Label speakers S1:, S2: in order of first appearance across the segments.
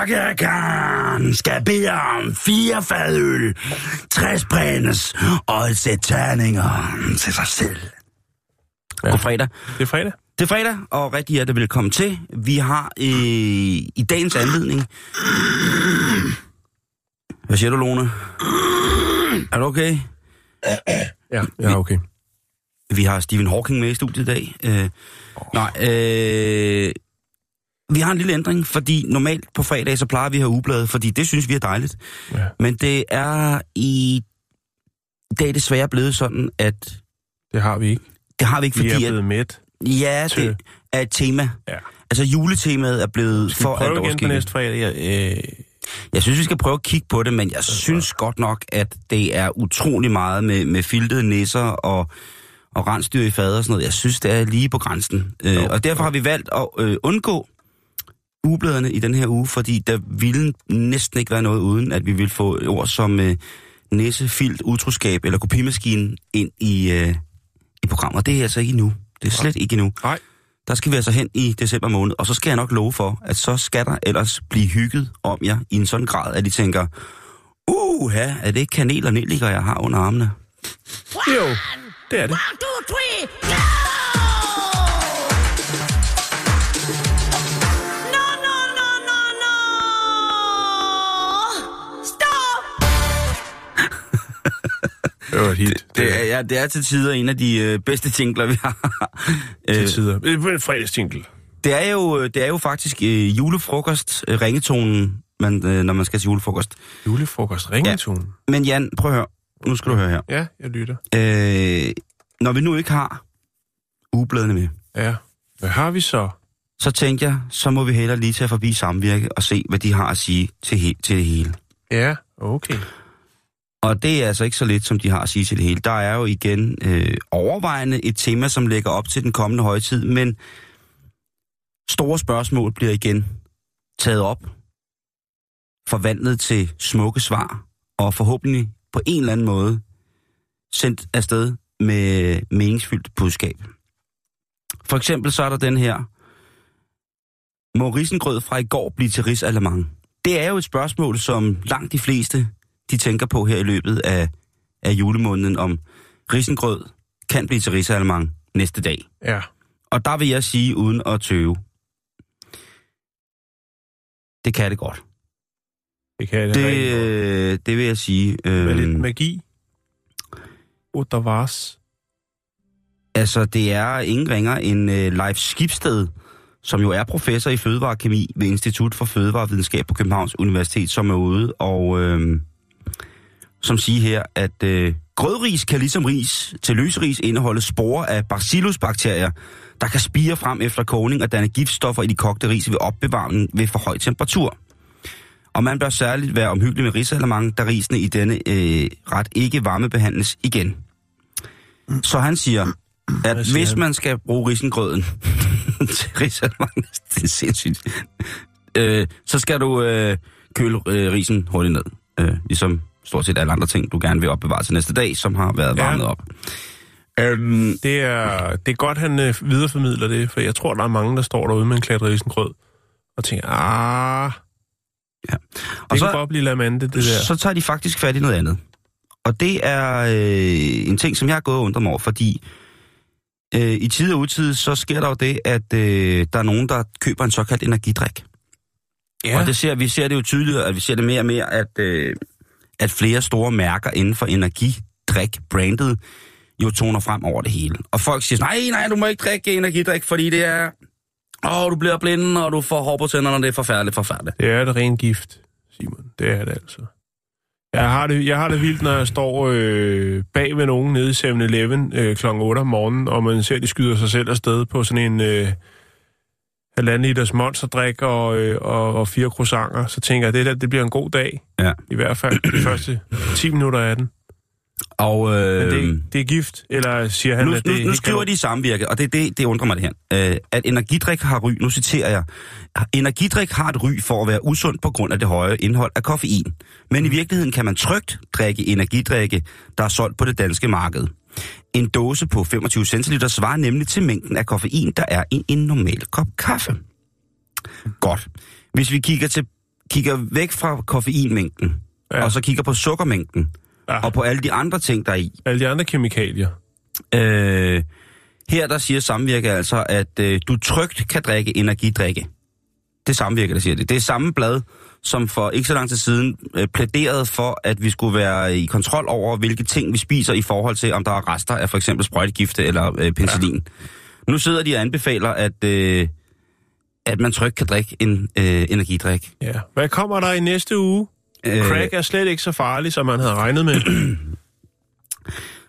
S1: Sokkerkan skal bede om fire fadøl, 60 brændes og et sæt terninger til sig selv. Ja. God fredag.
S2: Det er fredag.
S1: Det er fredag, og rigtig hjertelig velkommen til. Vi har øh, i dagens anledning... Hvad siger du, Lone? Er du okay?
S2: Ja, ja okay.
S1: Vi har Stephen Hawking med i studiet i dag. Øh, nej, øh, vi har en lille ændring, fordi normalt på fredag, så plejer vi at have ugebladet, fordi det synes vi er dejligt.
S2: Ja.
S1: Men det er i dag desværre blevet sådan, at
S2: Det har vi ikke.
S1: det har vi ikke,
S2: Vi er
S1: fordi
S2: blevet
S1: at,
S2: mæt.
S1: ja,
S2: til-
S1: det er et tema.
S2: Ja.
S1: Altså juletemaet er blevet
S2: Skal
S1: for
S2: vi
S1: alt
S2: igen på næste fredag? Ja, øh,
S1: Jeg synes, vi skal prøve at kigge på det, men jeg synes godt nok, at det er utrolig meget med, med filtede nisser og, og rensdyr i fader og sådan noget. Jeg synes, det er lige på grænsen. Øh, og derfor har vi valgt at øh, undgå ugebladene i den her uge, fordi der ville næsten ikke være noget uden, at vi ville få ord som øh, nisse, filt, utroskab eller kopimaskine ind i, øh, i programmet. Det er altså ikke endnu. Det er slet ikke endnu.
S2: Nej.
S1: Der skal vi altså hen i december måned, og så skal jeg nok love for, at så skal der ellers blive hygget om jer i en sådan grad, at de tænker, uh, er det ikke kanel og nelliker, jeg har under armene?
S2: jo, det er det.
S3: No,
S2: Det var et hit.
S1: Det er, ja, det er til tider en af de øh, bedste jingler, vi har.
S2: til
S1: Øh,
S2: tider. Det er en fredagsjingle.
S1: det, er jo, det er jo faktisk øh, julefrokost, øh, ringetonen, man, øh, når man skal til julefrokost.
S2: Julefrokost, ringetone.
S1: Men Jan, prøv at høre. Nu skal du høre her.
S2: Ja. ja, jeg lytter.
S1: Øh, når vi nu ikke har ugebladene med,
S2: Ja. Hvad har vi så?
S1: så tænker jeg, så må vi hellere lige tage forbi samvirke og se, hvad de har at sige til, he- til det hele.
S2: Ja, okay.
S1: Og det er altså ikke så lidt, som de har at sige til det hele. Der er jo igen øh, overvejende et tema, som lægger op til den kommende højtid, men store spørgsmål bliver igen taget op, forvandlet til smukke svar, og forhåbentlig på en eller anden måde sendt afsted med meningsfyldt budskab. For eksempel så er der den her, må risengrød fra i går blive til risalemang? Det er jo et spørgsmål, som langt de fleste de tænker på her i løbet af, af julemåneden, om risengrød kan blive til risalemang næste dag.
S2: Ja.
S1: Og der vil jeg sige, uden at tøve, det kan det godt.
S2: Det kan
S1: Det,
S2: godt.
S1: øh, det vil jeg sige.
S2: Med lidt
S1: Øh,
S2: magi. Og der
S1: altså, det er ingen ringer end øh, Leif Skibsted, som jo er professor i fødevarekemi ved Institut for Fødevarevidenskab på Københavns Universitet, som er ude og øh, som siger her, at øh, grødris kan ligesom ris til løsris indeholde sporer af bacillusbakterier, der kan spire frem efter kogning og danne giftstoffer i de kogte ris ved opbevaring ved for høj temperatur. Og man bør særligt være omhyggelig med risalemang, da risene i denne øh, ret ikke varmebehandles igen. Så han siger, at
S2: Hvad siger
S1: hvis man skal bruge risengrøden til risalemang, det er sindssygt, øh, så skal du øh, køle øh, risen hurtigt ned. Øh, ligesom stort set alle andre ting, du gerne vil opbevare til næste dag, som har været
S2: Ja.
S1: varmet op. Øhm,
S2: Det er, det er godt, han øh, videreformidler det, for jeg tror, der er mange, der står derude med en klat risengrød og tænker, ah,
S1: Ja.
S2: det
S1: Og så,
S2: kan godt blive lamande, det der.
S1: så tager de faktisk fat i noget andet. Og det er øh, en ting, som jeg har gået og undret mig over, fordi øh, i tid og utid, så sker der jo det, at øh, der er nogen, der køber en såkaldt energidrik. Ja. Og det ser, vi ser det jo tydeligt, at vi ser det mere og mere, at, øh, at flere store mærker inden for energidrik, brandet, jo toner frem over det hele. Og folk siger, nej, nej, du må ikke drikke energidrik, fordi det er Åh, du bliver blind, og du får hår på tænderne, og det er forfærdeligt, forfærdeligt.
S2: Det er det ren gift, Simon. Det er det altså. Jeg har det, jeg har det vildt, når jeg står øh, bag ved nogen nede i 7-Eleven øh, kl. 8 om morgenen, og man ser, at de skyder sig selv afsted på sådan en øh, halvanden liters monsterdrik og, øh, og, og fire croissanter. Så tænker jeg, det der, det bliver en god dag.
S1: Ja.
S2: I hvert fald de første 10 minutter af den.
S1: Og, øh,
S2: Men det, det er gift, eller siger han,
S1: nu,
S2: at det
S1: nu, nu skriver de i samvirke, og det, det, det undrer mig det her, øh, at energidrik har ry, nu citerer jeg, energidrik har et ry for at være usund på grund af det høje indhold af koffein. Men i virkeligheden kan man trygt drikke energidrikke, der er solgt på det danske marked. En dåse på 25 centiliter svarer nemlig til mængden af koffein, der er i en normal kop kaffe. Godt. Hvis vi kigger, til, kigger væk fra koffeinmængden,
S2: Ja.
S1: og så kigger på sukkermængden,
S2: Ja.
S1: og på alle de andre ting, der er i,
S2: Alle de andre kemikalier.
S1: Øh, her der siger samvirke altså, at øh, du trygt kan drikke energidrikke. Det er samvirke, der siger det. Det er samme blad, som for ikke så lang tid siden øh, plæderede for, at vi skulle være i kontrol over, hvilke ting vi spiser i forhold til, om der er rester af for eksempel sprøjtegifte eller øh, penicillin. Ja. Nu sidder de og anbefaler, at, øh, at man trygt kan drikke en øh, energidrik.
S2: Ja. Hvad kommer der i næste uge?
S1: Øh,
S2: Crack er slet ikke så farlig, som man havde regnet med.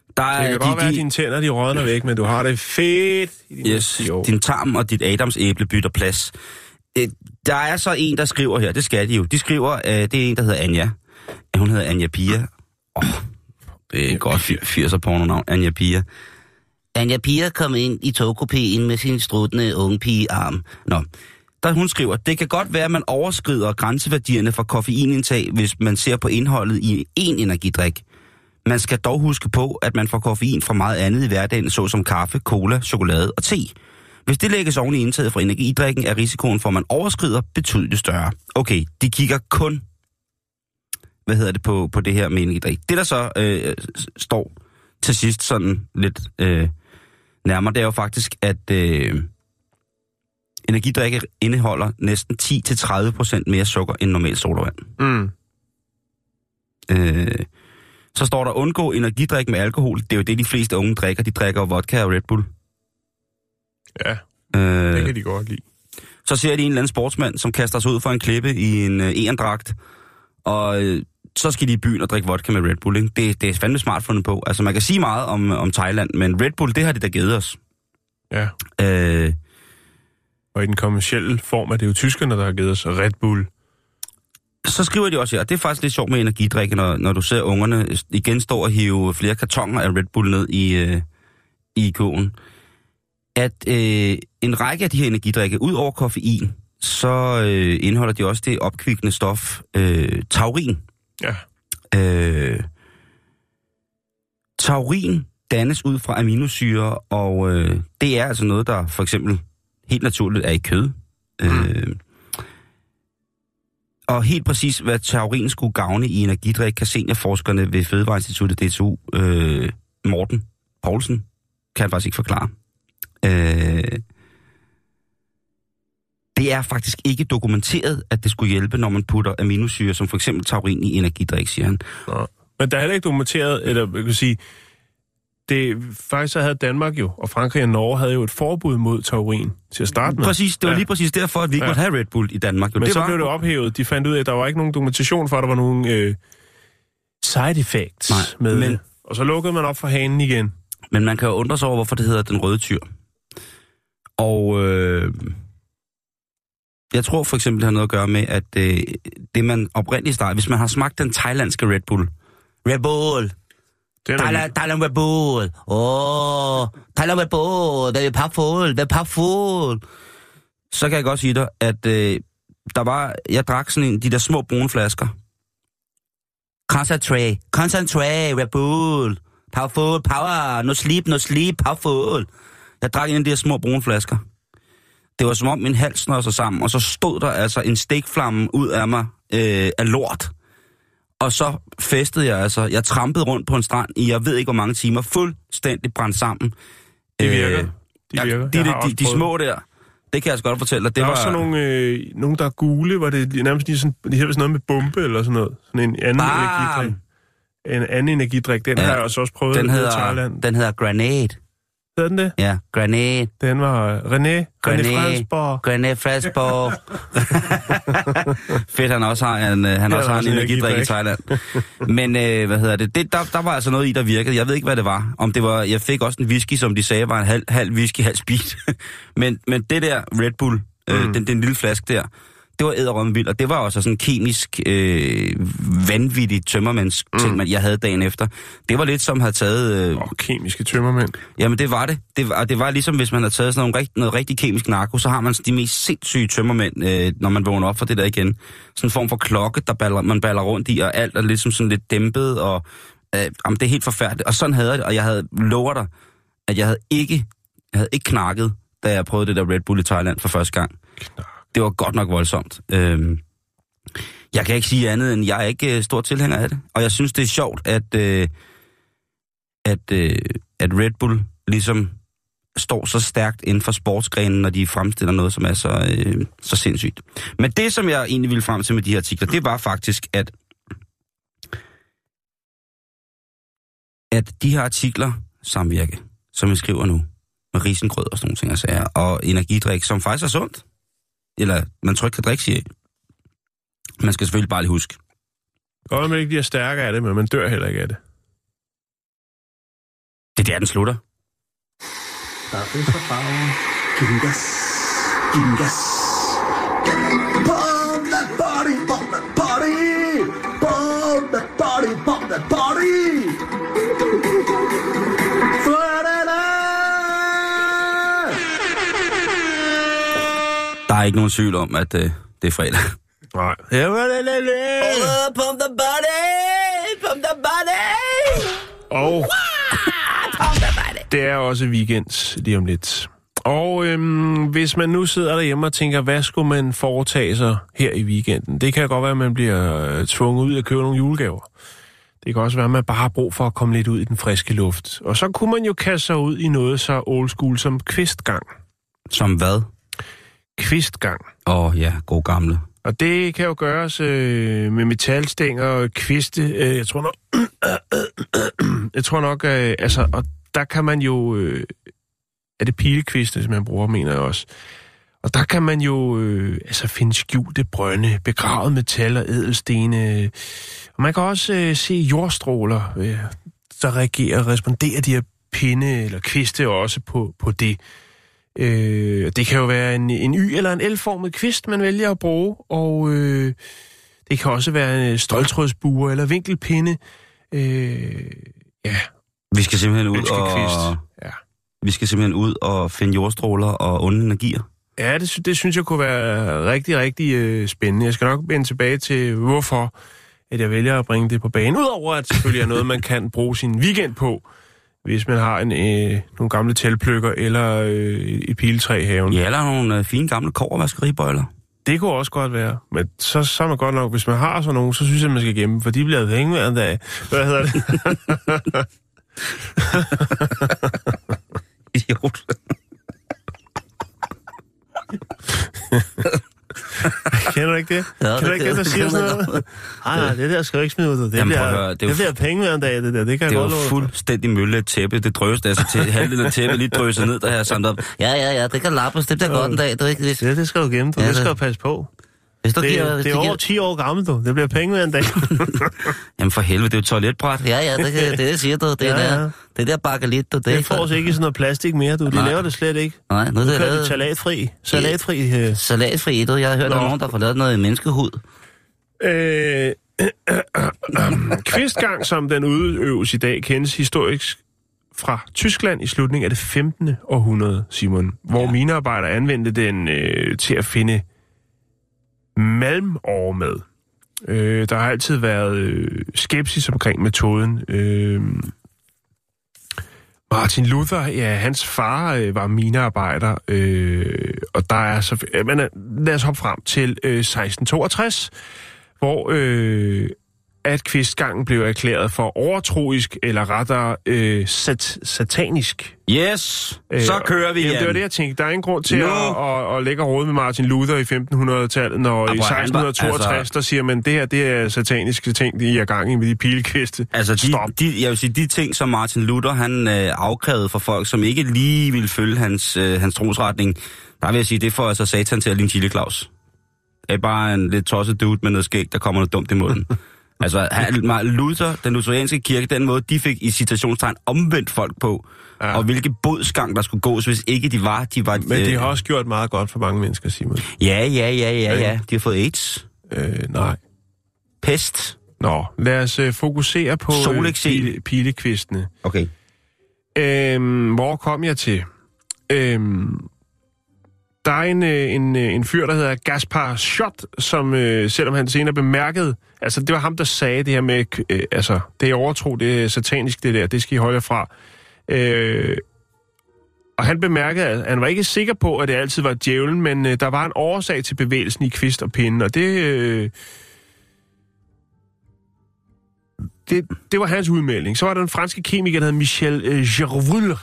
S2: Det
S1: der er
S2: kan godt være, at dine tænder de rådner væk, men du har det fedt i de
S1: Yes,
S2: næste 10 år.
S1: din tarm og dit adamsæble bytter plads. Øh, Der er så en, der skriver her, det skal de jo. De skriver, øh, det er en, der hedder Anja. Ja, Hun hedder Anja Pia. Oh, det er godt 80'er porno-navn, Anja Pia. Anja Pia kom ind i togkopéen med sin struttende unge pigearm. Nå, der hun skriver, det kan godt være, at man overskrider grænseværdierne for koffeinindtag, hvis man ser på indholdet i én energidrik. Man skal dog huske på, at man får koffein fra meget andet i hverdagen, såsom kaffe, cola, chokolade og te. Hvis det lægges oven i indtaget fra energidrikken, er risikoen for, at man overskrider betydeligt større. Okay, de kigger kun hvad hedder det, på, på det her med energidrik. Det, der så øh, står til sidst sådan lidt øh, nærmere, det er jo faktisk, at øh, energidrikke indeholder næsten 10-30% mere sukker end normal sodavand.
S2: Mm.
S1: Øh, så står der, undgå energidrik med alkohol. Det er jo det, de fleste unge drikker. De drikker jo vodka og Red Bull.
S2: Ja, det
S1: Øh,
S2: kan de godt lide.
S1: så ser de en eller anden sportsmand, som kaster sig ud for en klippe i en øh, endragt, og øh, så skal de i byen og drikke vodka med Red Bull. Ikke? Det, det er fandme smart fundet på. Altså, man kan sige meget om, om Thailand, men Red Bull, det har de da givet os.
S2: Ja.
S1: Øh,
S2: Og i den kommercielle form er det jo tyskerne, der har givet os Red Bull.
S1: så skriver de også her, og det er faktisk lidt sjovt med energidrikke, når, når du ser ungerne igen stå og hive flere kartonger af Red Bull ned i, øh, i kogen, at øh, en række af de her energidrikke, ud over koffein, så øh, indeholder de også det opkvikkende stof øh, taurin.
S2: Ja.
S1: Øh, taurin dannes ud fra aminosyre, og øh, det er altså noget, der for eksempel helt naturligt er i kød. Øh, og helt præcis, hvad taurin skulle gavne i energidrik, kan seniorforskerne ved Fødevareinstituttet DTU, øh, Morten Poulsen, kan han faktisk ikke forklare. Øh, det er faktisk ikke dokumenteret, at det skulle hjælpe, når man putter aminosyre, som for eksempel taurin i energidrik, siger han.
S2: Nå. Men der er heller ikke dokumenteret, eller jeg kan sige, det, faktisk så havde Danmark jo, og Frankrig og Norge havde jo et forbud mod taurin til at starte med.
S1: Præcis, det var
S2: Ja.
S1: lige præcis derfor, at vi ikke
S2: Ja.
S1: ja. måtte have Red Bull i Danmark. Jo,
S2: Men
S1: det
S2: så
S1: var,
S2: blev det ophævet. De fandt ud af, at der var ikke nogen dokumentation for, at der var nogen øh, side effects
S1: Nej,
S2: med
S1: men-
S2: det. Og så lukkede man op for hanen igen.
S1: Men man kan jo undre sig over, hvorfor det hedder den røde tyr. Og øh, jeg tror for eksempel, det har noget at gøre med, at øh, det man oprindeligt startede, hvis man har smagt den thailandske Red Bull. Red Bull! Thailand, Thailand Red Bull! Åh, oh, Thailand Red Bull! Det er papfuld! Det er papfuld! Så kan jeg godt sige dig, at øh, der var, jeg drak sådan en, de der små brune flasker. Concentrate, concentrate, Red Bull! Powerful, power, no sleep, no sleep, powerful. Jeg drak en af de her små brune flasker. Det var som om min hals snød sig sammen, og så stod der altså en stikflamme ud af mig øh, af lort. Og så festede jeg altså, jeg trampede rundt på en strand i, jeg ved ikke hvor mange timer, fuldstændig brændt sammen.
S2: de virker.
S1: Øh,
S2: De
S1: ja, de, de, de, de små der, det kan jeg altså godt fortælle dig. Det
S2: Der er
S1: var
S2: også sådan nogle, øh, nogle, der er gule, hvor det nærmest lige sådan, de hedder sådan noget med bombe eller sådan noget. Sådan en anden
S1: Bam!
S2: energidrik. En anden energidrik, den
S1: Ja,
S2: har jeg også, også prøvet
S1: den
S2: nede i
S1: hedder,
S2: Thailand.
S1: den hedder Granate.
S2: Hed den det?
S1: Ja, Granat.
S2: Den var René. René
S1: René.
S2: Fransborg.
S1: Granat Frasborg. Fedt, han også har en, øh, han
S2: Ja,
S1: også har en
S2: en
S1: energidrik i. Thailand. Men øh, hvad hedder det? det der, der var altså noget i, der virkede. Jeg ved ikke, hvad det var. Om det var, jeg fik også en whisky, som de sagde var en halv, halv whisky, halv speed. men, men det der Red Bull, øh,
S2: Mm.
S1: den, den lille flaske der, det var æderrømme vildt, og det var også sådan en kemisk, øh, vanvittig tømmermænds ting, man, jeg havde dagen efter. Det var lidt som havde taget... Øh,
S2: Åh, kemiske tømmermænd.
S1: Jamen, det var det. Det var, det var ligesom, hvis man havde taget sådan noget, rigt, noget rigtig kemisk narko, så har man de mest sindssyge tømmermænd, øh, når man vågner op for det der igen. Sådan en form for klokke, der baller, man baller rundt i, og alt er ligesom sådan lidt dæmpet, og øh, jamen, det er helt forfærdeligt. Og sådan havde jeg det, og jeg havde lover dig, at jeg havde ikke, jeg havde ikke knakket, da jeg prøvede det der Red Bull i Thailand for første gang. Det var godt nok voldsomt. Øhm, jeg kan ikke sige andet, end jeg er ikke øh, stor tilhænger af det. Og jeg synes, det er sjovt, at, øh, at, øh, at Red Bull ligesom står så stærkt inden for sportsgrenen, når de fremstiller noget, som er så, øh, så sindssygt. Men det, som jeg egentlig ville frem til med de her artikler, det var faktisk, at at de her artikler samvirke, som vi skriver nu, med risengrød og sådan nogle ting, og sager, og energidrik, som faktisk er sundt, eller man trygt kan drikke sig af. Man skal selvfølgelig bare lige huske,
S2: Godt, man ikke bliver stærkere af det, men man dør heller ikke af det.
S1: det er der, den slutter.
S4: Der er for farven. Giv den gas. Giv den gas.
S1: Er ikke nogen tvivl om, at øh, det er fredag.
S2: Nej. Er.
S1: Pump the body! Pump the body!
S2: Og det er også weekends lige om lidt. Og øhm, hvis man nu sidder derhjemme og tænker, hvad skulle man foretage sig her i weekenden? Det kan godt være, at man bliver øh, tvunget ud at købe nogle julegaver. Det kan også være, at man bare har brug for at komme lidt ud i den friske luft. Og så kunne man jo kaste sig ud i noget så old school som kvistgang.
S1: Som hvad?
S2: Kvistgang.
S1: Åh oh, ja, god gamle.
S2: Og det kan jo gøres øh, med metalstænger og kviste. Øh, jeg tror nok, jeg tror nok, øh, altså, og der kan man jo, øh, er det pilekviste, som man bruger, mener jeg også. Og der kan man jo øh, altså finde skjulte brønde, begravet metal og ædelstene. Og man kan også øh, se jordstråler, øh, der reagerer og responderer de her pinde eller kviste også på, på det. Øh, det kan jo være en, en Y- eller en L-formet kvist, man vælger at bruge, og øh, det kan også være en stoltrådsbuer eller vinkelpinde. Øh, ja,
S1: Vi skal simpelthen ud og,
S2: Ja,
S1: vi skal simpelthen ud og finde jordstråler og onde energier.
S2: ja det, det synes jeg kunne være rigtig, rigtig øh, spændende. Jeg skal nok vende tilbage til, hvorfor at jeg vælger at bringe det på banen. Udover at det selvfølgelig er noget, man kan bruge sin weekend på, hvis man har en, øh, nogle gamle teltpløkker eller øh, et piletræ i haven.
S1: Ja, eller nogle øh, fine gamle kovervaskeribøjler.
S2: Det kunne også godt være. Men så, så er man godt nok, hvis man har sådan nogle, så synes jeg, man skal gemme, for de bliver penge hver dag. Hvad hedder det?
S1: Idiot.
S2: Kender du ikke det?
S1: Ja,
S2: Kender du
S1: det
S2: ikke det, der siger
S1: det
S2: sådan noget? Nej, nej, det der skal du ikke smide ud. Det,
S1: Jamen,
S2: bliver,
S1: høre, det er
S2: det, bliver penge hver dag, det der. Det kan
S1: Det
S2: jeg
S1: var
S2: godt love for.
S1: fuldstændig mølle et tæppe. Det drøste altså til halvdelen af tæppet lige drøser ned, der har jeg samlet op. Ja, ja, ja, det kan lappes. Det bliver godt en dag. Du, ikke? Hvis,
S2: Ja, det skal du gemme, du.
S1: Ja,
S2: det skal
S1: det-
S2: du passe på.
S1: Hvis du
S2: Det,
S1: giver, hvis
S2: det er over
S1: giver,
S2: 10 år gammelt, du. Det bliver penge hver en dag.
S1: Jamen for helvede, det er jo et toiletbræt. Ja, ja, det, kan, det siger du. Det,
S2: Ja,
S1: ja, der, det der bakelit, du. Det,
S2: Det
S1: er
S2: får sig ikke i sådan noget plastik mere, du. De
S1: Nej.
S2: laver det slet ikke.
S1: Nej, nu er
S2: Nu
S1: det
S2: de
S1: lavet
S2: salatfri. Salatfri. Øh.
S1: salatfri. Du. Jeg har hørt, er
S2: Nå.
S1: nogen, der får lavet noget i menneskehud.
S2: Øh, kvistgang, som den udøves i dag, kendes historisk fra Tyskland i slutningen af det 15. århundrede, Simon, hvor ja. minearbejdere anvendte den øh, til at finde malmår med. Øh, der har altid været øh, skepsis omkring metoden. Øh, Martin Luther, ja, hans far øh, var minearbejder, øh, og der er så... Øh, men lad os hoppe frem til øh, 1662, hvor øh, at kvistgangen blev erklæret for overtroisk, eller rettere øh, sat, satanisk.
S1: Yes, så
S2: Øh,
S1: kører vi igen.
S2: det var det, jeg tænkte. Der er ingen grund til
S1: Nu-
S2: at, at, at lægge råd med Martin Luther i 1500-tallet, når
S1: Ah,
S2: i
S1: hvor han var-
S2: 1662,
S1: altså-
S2: der siger man, det her det er sataniske ting, I er gang i med de pilekviste.
S1: Altså,
S2: Stop.
S1: de, de, jeg vil sige, de ting, som Martin Luther han øh, afkrævede for folk, som ikke lige ville følge hans, øh, hans trosretning, der vil jeg sige, det får altså satan til at ligne Chile Claus. Det er bare en lidt tosset dude med noget skæg, der kommer noget dumt i munden. altså, han, Luther, den lutherianske kirke, den måde, de fik i citationstegn omvendt folk på,
S2: Ja.
S1: og hvilke bodsgang, der skulle gås, hvis ikke de var... De var
S2: Men de har også gjort meget godt for mange mennesker, Simon.
S1: Ja, ja, ja, ja, ja. De har fået AIDS,
S2: Øh, nej.
S1: pest.
S2: Nå, lad os øh, fokusere på øh,
S1: Soleksem.
S2: pile, pilekvistene.
S1: Okay.
S2: Øhm, hvor kom jeg til? Øhm, der er en, øh, en, øh, en fyr, der hedder Gaspar Schott, som øh, selvom han senere bemærkede, altså det var ham, der sagde det her med, øh, altså det er overtro, det er satanisk det der, det skal I holde jer fra. Øh, og han bemærkede, at han var ikke sikker på, at det altid var djævlen, men øh, der var en årsag til bevægelsen i kvist og pinde, og det... Øh, det, det var hans udmelding. Så var der en franske kemiker, der hed Michel øh, Gervoul,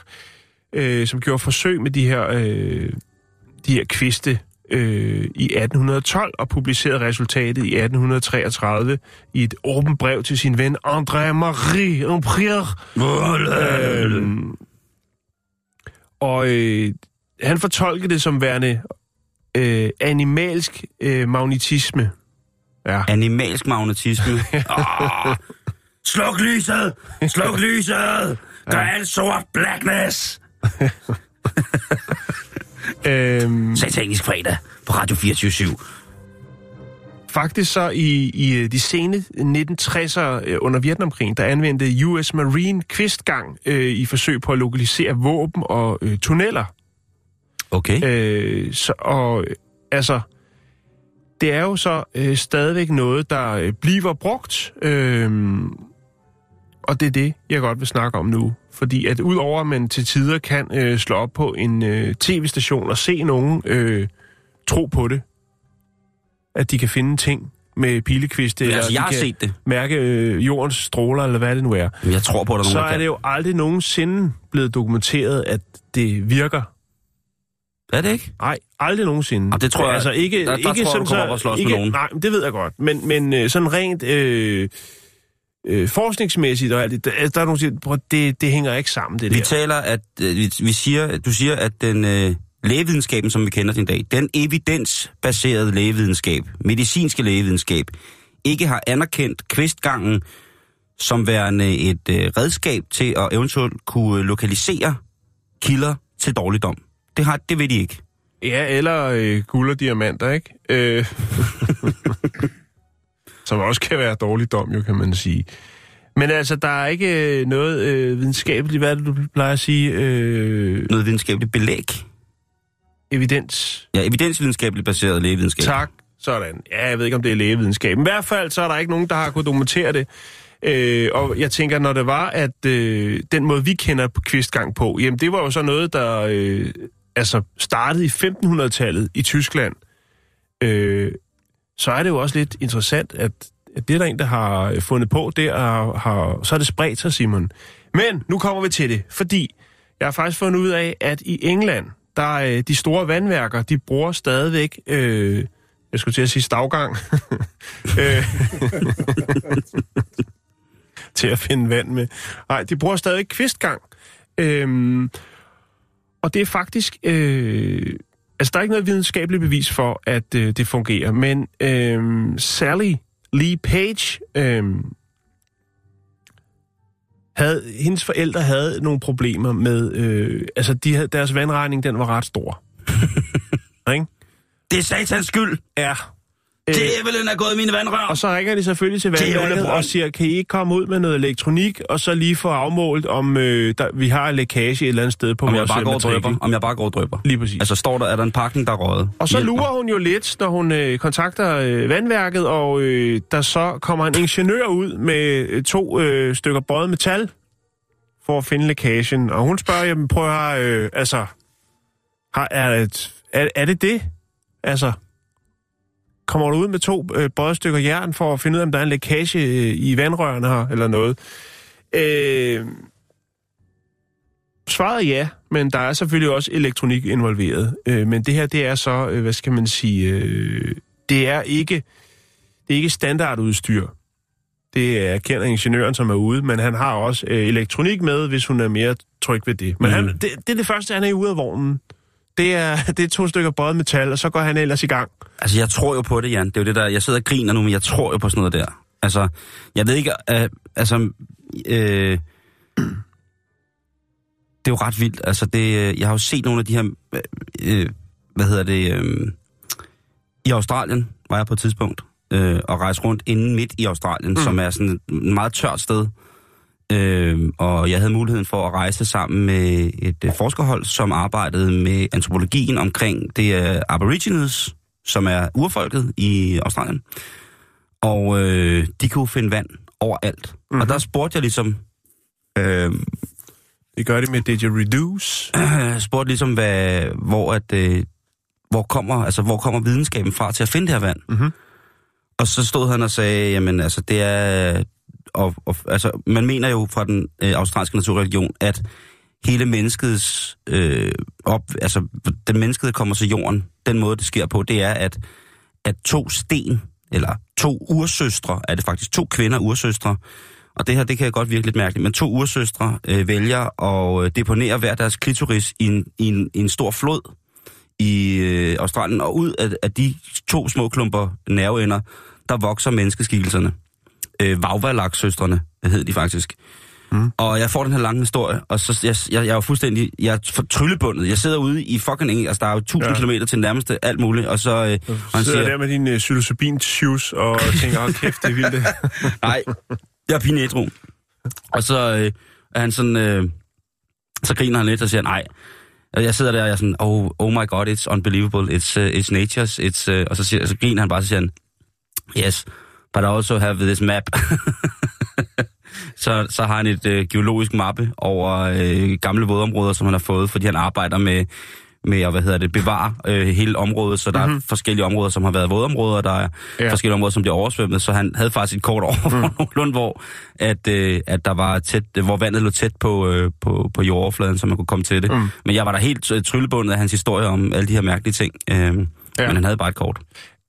S2: øh, som gjorde forsøg med de her, øh, de her kviste øh, i 1812 og publicerede resultatet i 1833 i et åbent brev til sin ven André-Marie Ampère. Øh, og øh, han fortolkede det som værende øh, animalsk øh, magnetisme. Ja.
S1: Animalsk magnetisme. oh, sluk lyset! Sluk lyset! Gør alt sort blackness!
S2: Øhm,
S1: Satanisk fredag på Radio 24
S2: Faktisk så i, i øh, de sene 1960'er øh, under Vietnamkrigen, der anvendte US Marine kvistgang øh, i forsøg på at lokalisere våben og øh, tunneller.
S1: Okay.
S2: Øh, så, og øh, altså, det er jo så øh, stadigvæk noget, der øh, bliver brugt. Øh, og det er det, jeg godt vil snakke om nu. Fordi at udover at man til tider kan øh, slå op på en øh, tv-station og se nogen øh, tro på det, at de kan finde ting med pilekviste,
S1: Men altså,
S2: de
S1: jeg har set det.
S2: mærke øh, jordens stråler, eller hvad det nu er,
S1: jeg tror på, at der er nogen,
S2: så
S1: der
S2: er det jo aldrig nogensinde blevet dokumenteret, at det virker.
S1: Er det ikke?
S2: Nej, aldrig nogensinde.
S1: Og det tror jeg-
S2: altså ikke,
S1: der- der
S2: ikke
S1: tror jeg, du
S2: sådan,
S1: kommer op og slås med
S2: ikke,
S1: nogen.
S2: Nej, det ved jeg godt. Men, men øh, sådan rent øh, øh, forskningsmæssigt og alt det, der, der er nogen, der siger, "Prøv, det, det hænger ikke sammen, det
S1: Vi
S2: der.
S1: taler, at øh, vi, vi siger, du siger, at den øh, lægevidenskaben, som vi kender den i dag, den evidensbaserede lægevidenskab, medicinske lægevidenskab, ikke har anerkendt kvistgangen som værende et øh, redskab til at eventuelt kunne lokalisere kilder til dårligdom. Det, har, det ved de ikke.
S2: Ja, eller øh, guld og diamanter, ikke? Øh, som også kan være dårligdom, jo, kan man sige. Men altså, der er ikke øh, noget øh, videnskabeligt, hvad det, du plejer at sige? Øh,
S1: Noget videnskabeligt belæg.
S2: evidens.
S1: Ja, evidensvidenskabeligt baseret lægevidenskab.
S2: Tak. Sådan. Ja, jeg ved ikke, om det er lægevidenskab. Men i hvert fald, så er der ikke nogen, der har kunnet dokumentere det. Øh, og jeg tænker, når det var, at øh, den måde, vi kender på kvistgang på, jamen det var jo så noget, der øh, altså startede i 1500-tallet i Tyskland. Øh, så er det jo også lidt interessant, at, at det er der en, der har fundet på der, og har, så er det spredt sig, Simon. Men nu kommer vi til det, fordi jeg har faktisk fundet ud af, at i England, der er de store vandværker, de bruger stadigvæk, øh, jeg skulle til at sige stavgang, øh, til at finde vand med. Nej, de bruger stadigvæk kvistgang. Øhm, og det er faktisk... Øh, altså, der er ikke noget videnskabeligt bevis for, at øh, det fungerer, men øh, Sally Lee Page... Øh, havde, hendes forældre havde nogle problemer med... Øh, altså, de havde, deres vandregning, den var ret stor. ikke?
S1: Det er satans skyld.
S2: Ja.
S1: Djævelen er gået mine vandrør.
S2: Og så ringer de selvfølgelig til vandværket og siger, kan I ikke komme ud med noget elektronik, og så lige få afmålt, om øh, der, vi har en lækage et eller andet sted på
S1: Om jeg
S2: vores
S1: bare
S2: øh,
S1: går drøber. Om jeg bare går og drøber.
S2: Lige præcis.
S1: Altså står der, er der en pakning, der er røget.
S2: Og så lurer hun jo lidt, når hun øh, kontakter øh, vandværket, og øh, der så kommer en ingeniør ud med øh, to øh, stykker bøjet metal for at finde lækagen. Og hun spørger, jamen prøv at høre, øh, altså, har, er, det, er, er det det? Altså, kommer du ud med to øh, brødstykker jern for at finde ud af, om der er en lækage øh, i vandrørene her, eller noget? Øh, svaret er ja, men der er selvfølgelig også elektronik involveret. Øh, men det her, det er så, øh, hvad skal man sige, øh, det er ikke, det er ikke standardudstyr. Det erkender ingeniøren, som er ude, men han har også øh, elektronik med, hvis hun er mere tryg ved det. Men mm. han, det, det er det første, han er ude af vognen. Det er, det er to stykker bøjet metal, og så går han ellers i gang.
S1: Altså, jeg tror jo på det, Jan. Det er jo det der, jeg sidder og griner nu, men jeg tror jo på sådan noget der. Altså, jeg ved ikke, uh, altså, øh, det er jo ret vildt. Altså, det, øh, jeg har jo set nogle af de her, øh, hvad hedder det, øh, i Australien var jeg på et tidspunkt, øh, og rejse rundt inden midt i Australien, mm. som er sådan et meget tørt sted. Øh, og jeg havde muligheden for at rejse sammen med et øh, forskerhold, som arbejdede med antropologien omkring det er Aborigines, som er urfolket i Australien. Og øh, de kunne finde vand overalt. Mm-hmm. Og der spurgte jeg ligesom... Øh,
S2: Det gør det med didgeridoo's.
S1: øh, spurgte ligesom, hvad, hvor, at, øh, hvor, kommer, altså, hvor kommer videnskaben fra til at finde det her vand?
S2: Mhm.
S1: Og så stod han og sagde, jamen altså, det er... Og, og, altså, man mener jo fra den øh, australske naturreligion, at hele menneskets... Øh, op, altså, den mennesket kommer til jorden, den måde, det sker på, det er, at, at to sten, eller to ursøstre, er det faktisk to kvinder ursøstre, og det her, det kan jeg godt virke lidt mærkeligt, men to ursøstre øh, vælger at øh, deponere hver deres klitoris i en, i en, i en stor flod i øh, Australien, og ud af, af de to små klumper nerveender, der vokser menneskeskikkelserne. Øh, Vauvalak-søstrene hed de faktisk. Mm. Og jeg får den her lange historie, og så jeg, jeg, jeg er jo fuldstændig, jeg er for tryllebundet. Jeg sidder ude i fucking eng, altså der er jo tusind
S2: Ja.
S1: ja. kilometer til nærmeste, alt muligt, og så, øh, og han
S2: sidder
S1: siger,
S2: der med din uh, psilocybin shoes og tænker, hold kæft, det er vildt. det."
S1: nej, jeg er pine. Og så øh, er han sådan, øh, så griner han lidt og siger, nej. Jeg sidder der, og jeg er sådan, oh, oh my god, it's unbelievable, it's, uh, it's nature's, it's, uh, og så, siger, så griner han bare, så siger han, yes, but I also have this map. så, så har han et øh, geologisk mappe over øh, gamle vådområder, som han har fået, fordi han arbejder med, med at hvad hedder det, bevare øh, hele området, så der mm-hmm. er forskellige områder, som har været vådområder, og der er
S2: Ja.
S1: forskellige områder, som bliver oversvømmet, så han havde faktisk et kort over mm. nogenlunde, hvor, at, øh, at der var tæt, hvor vandet lå tæt på, øh, på, på jordoverfladen, så man kunne komme til det. Mm. Men jeg var da helt øh, tryllebundet af hans historie om alle de her mærkelige ting, øh, ja. men han havde bare et kort.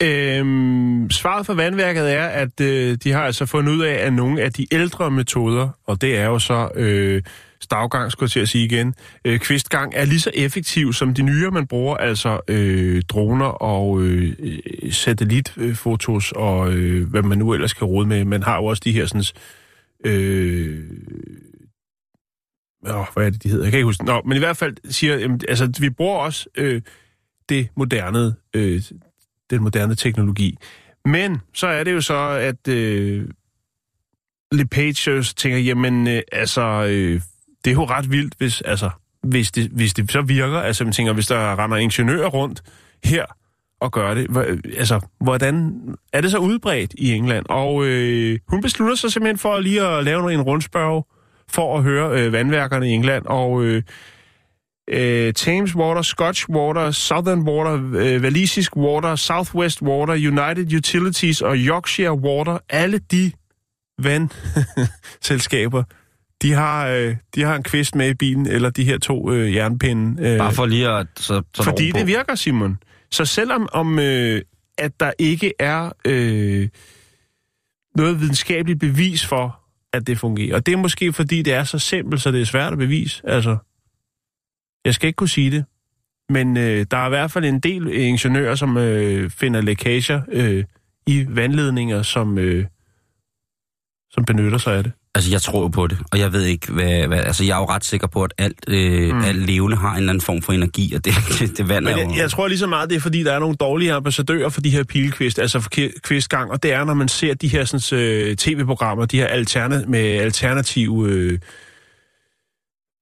S2: Øhm, svaret fra vandværket er, at øh, de har altså fundet ud af, at nogle af de ældre metoder, og det er jo så øh, stavgang, skulle jeg til at sige igen, øh, kvistgang, er lige så effektiv som de nyere, man bruger, altså øh, droner og øh, øh, satellitfotos og øh, hvad man nu ellers kan rode med. Man har jo også de her sådan... Øh, Åh, hvad er det, de hedder? Jeg kan ikke huske. Nå, men i hvert fald siger, jamen, altså, vi bruger også øh, det moderne, øh, den moderne teknologi. Men så er det jo så, at øh, LePage tænker, jamen, øh, altså, øh, det er jo ret vildt, hvis, altså, hvis, det, hvis det så virker. Altså, man tænker, hvis der render ingeniører rundt her og gør det, altså, hvordan er det så udbredt i England? Og øh, hun beslutter sig simpelthen for lige at lave en rundspørg for at høre øh, vandværkerne i England, og øh, øh, Thames Water, Scotch Water, Southern Water, øh, Walisisk Water, Southwest Water, United Utilities og Yorkshire Water, alle de vandselskaber, de har, øh, de har en kvist med i bilen, eller de her to øh, jernpinde. Øh,
S1: Bare for lige at... Så, så
S2: fordi det virker, Simon. Så selvom om, øh, at der ikke er øh, noget videnskabeligt bevis for, at det fungerer, og det er måske fordi, det er så simpelt, så det er svært at bevise. Altså, jeg skal ikke kunne sige det, men øh, der er i hvert fald en del ingeniører, som øh, finder lækager øh, i vandledninger, som, øh, som benytter sig af det.
S1: Altså, jeg tror jo på det, og jeg ved ikke, hvad... hvad altså, jeg er jo ret sikker på, at alt, øh,
S2: Mm.
S1: alt levende har en eller anden form for energi, og det, det, det vand er
S2: Men
S1: jo...
S2: jeg, jeg tror lige så meget, det er fordi, der er nogle dårlige ambassadører for de her pilekvist, altså for kvistgang, og det er, når man ser de her sådan, øh, tv-programmer, de her alterna- med alternative, øh,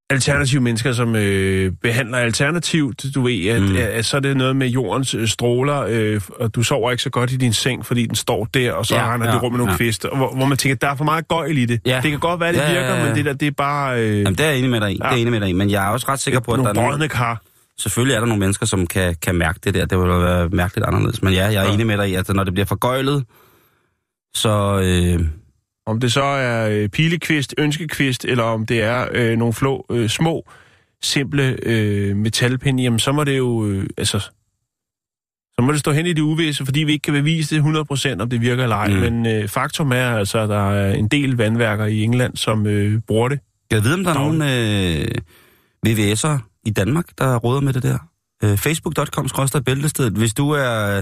S2: alternative mennesker, som øh, behandler alternativt. Du ved, at, mm. At, at så er det noget med jordens øh, stråler, øh, og du sover ikke så godt i din seng, fordi den står der, og så ja,
S1: Ja,
S2: render ja,
S1: ja,
S2: du rum med nogle ja.
S1: ja.
S2: kviste, og hvor, hvor man tænker, der er for meget gøjl i det.
S1: Ja.
S2: Det kan godt være, det
S1: Ja, ja,
S2: virker,
S1: ja.
S2: men det der, det er bare øh,
S1: Jamen, det er jeg enig med dig i.
S2: Ja.
S1: Det er enig med dig i. Men jeg er også ret sikker på, at der
S2: nogle
S1: er nogen...
S2: brødne kar.
S1: Selvfølgelig er der nogle mennesker, som kan, kan mærke det der. Det vil være mærkeligt anderledes. Men ja, jeg er
S2: Ja.
S1: ja. enig med dig i, at når det bliver forgøjlet, så... Øh,
S2: Om det så er øh, pilekvist, ønskekvist, eller om det er øh, nogle flå, øh, små, simple øh, metalpinde, jamen så må det jo, øh, altså, så må det stå hen i det uvisse, fordi vi ikke kan bevise det 100% om det virker eller ej. Mm. Men øh, faktum er altså, at der er en del vandværker i England, som øh, bruger det.
S1: jeg ved, om der er nogle øh, VVS'ere i Danmark, der råder med det der. Øh, Facebook.com skrådstræk bæltestedet. Hvis du er...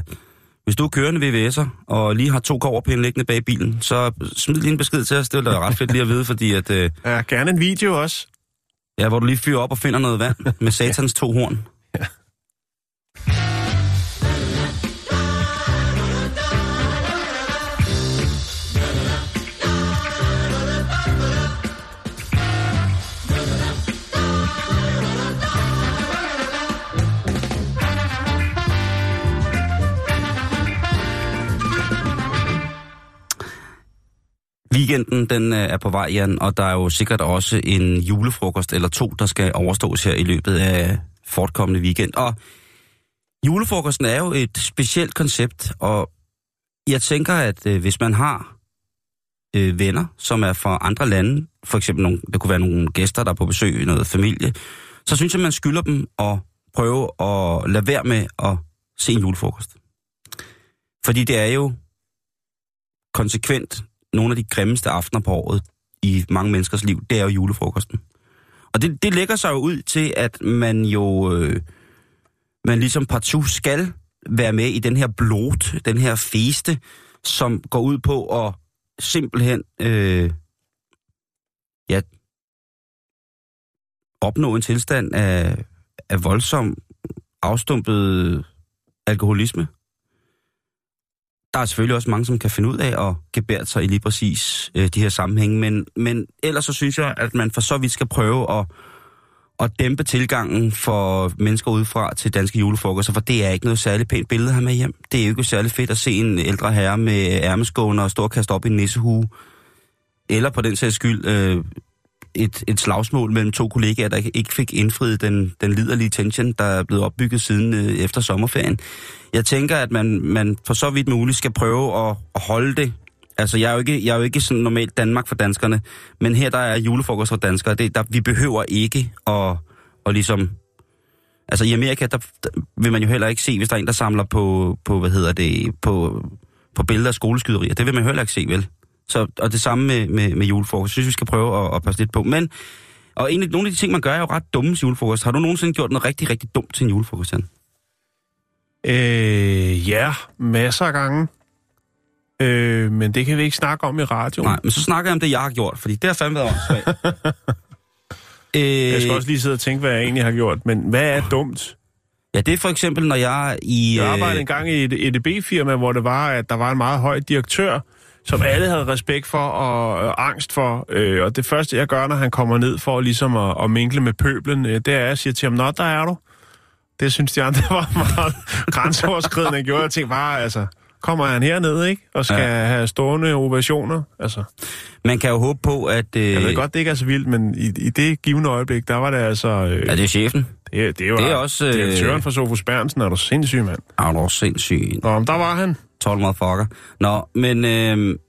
S1: Hvis du er kørende VVS'er, og lige har to koverpinde liggende bag bilen, så smid lige en besked til os. Det vil da ret fedt lige at vide, fordi at, øh,
S2: Ja, gerne en video også.
S1: ja, hvor du lige fyrer op og finder noget vand med satans to horn. Weekenden den øh, er på vej, Jan, og der er jo sikkert også en julefrokost eller to, der skal overstås her i løbet af fortkommende weekend. Og julefrokosten er jo et specielt koncept, og jeg tænker, at øh, hvis man har øh, venner, som er fra andre lande, for eksempel nogle, det kunne være nogle gæster, der er på besøg i noget familie, så synes jeg, man skylder dem at prøve at lade være med at se en julefrokost. Fordi det er jo konsekvent nogle af de grimmeste aftener på året i mange menneskers liv, det er jo julefrokosten. Og det, det lægger sig jo ud til, at man jo øh, man ligesom partout skal være med i den her blot, den her feste, som går ud på at simpelthen øh, ja, opnå en tilstand af, af voldsom, afstumpet alkoholisme. Der er selvfølgelig også mange, som kan finde ud af at gebære sig i lige præcis øh, de her sammenhænge, men, men ellers så synes jeg, at man for så vidt skal prøve at, at dæmpe tilgangen for mennesker udefra til danske julefrokoster, for det er ikke noget særligt pænt billede her have med hjem. Det er jo ikke særlig fedt at se en ældre herre med ærmeskåne og stor kast op i en nissehue, eller på den sags skyld øh, et, et slagsmål mellem to kollegaer, der ikke fik indfriet den, den liderlige tension, der er blevet opbygget siden øh, efter sommerferien. Jeg tænker, at man, man for så vidt muligt skal prøve at, at holde det. Altså, jeg er, jo ikke, jeg er jo ikke sådan normalt Danmark for danskerne, men her der er julefrokost for danskere. Det, der, vi behøver ikke at, at ligesom... Altså, i Amerika, der, der vil man jo heller ikke se, hvis der er en, der samler på, på hvad hedder det, på, på billeder af skoleskyderier. Det vil man heller ikke se, vel? Så, og det samme med, med, med julefrokost. Jeg synes, vi skal prøve at, at passe lidt på. Men, og en af, nogle af de ting, man gør, er jo ret dumme til julefrokost. Har du nogensinde gjort noget rigtig, rigtig dumt til en julefrokost, Jan?
S2: Øh, ja, masser af gange. Øh, men det kan vi ikke snakke om i radioen.
S1: Nej, men så snakker jeg om det, jeg har gjort, fordi det har fandme været åndssvagt. øh,
S2: Jeg skal også lige sidde og tænke, hvad jeg egentlig har gjort. Men hvad er dumt?
S1: Ja, det er for eksempel, når jeg i...
S2: Jeg
S1: øh,
S2: arbejdede engang i et EDB-firma, hvor det var, at der var en meget høj direktør, som alle havde respekt for og øh, angst for. Øh, og det første, jeg gør, når han kommer ned for ligesom at, at minkle med pøblen, øh, det er, at jeg siger til ham, Nå, der er du. Det synes de andre var meget grænseoverskridende. Gjorde, jeg tænkte bare, altså, kommer han herned, ikke? Og skal
S1: Ja.
S2: have stående ovationer. Altså,
S1: Man kan jo håbe på, at... Øh,
S2: jeg ved godt, det ikke er så vildt, men i, i det givende øjeblik, der var det altså... Øh,
S1: Ja, det er chefen.
S2: det, det, var
S1: det er også, øh,
S2: direktøren for Sofus Bernsen, er du sindssyg, mand.
S1: Ah, du er også sindssyg.
S2: Nå, men der var han.
S1: 12 motherfucker. Nå, men... Øh,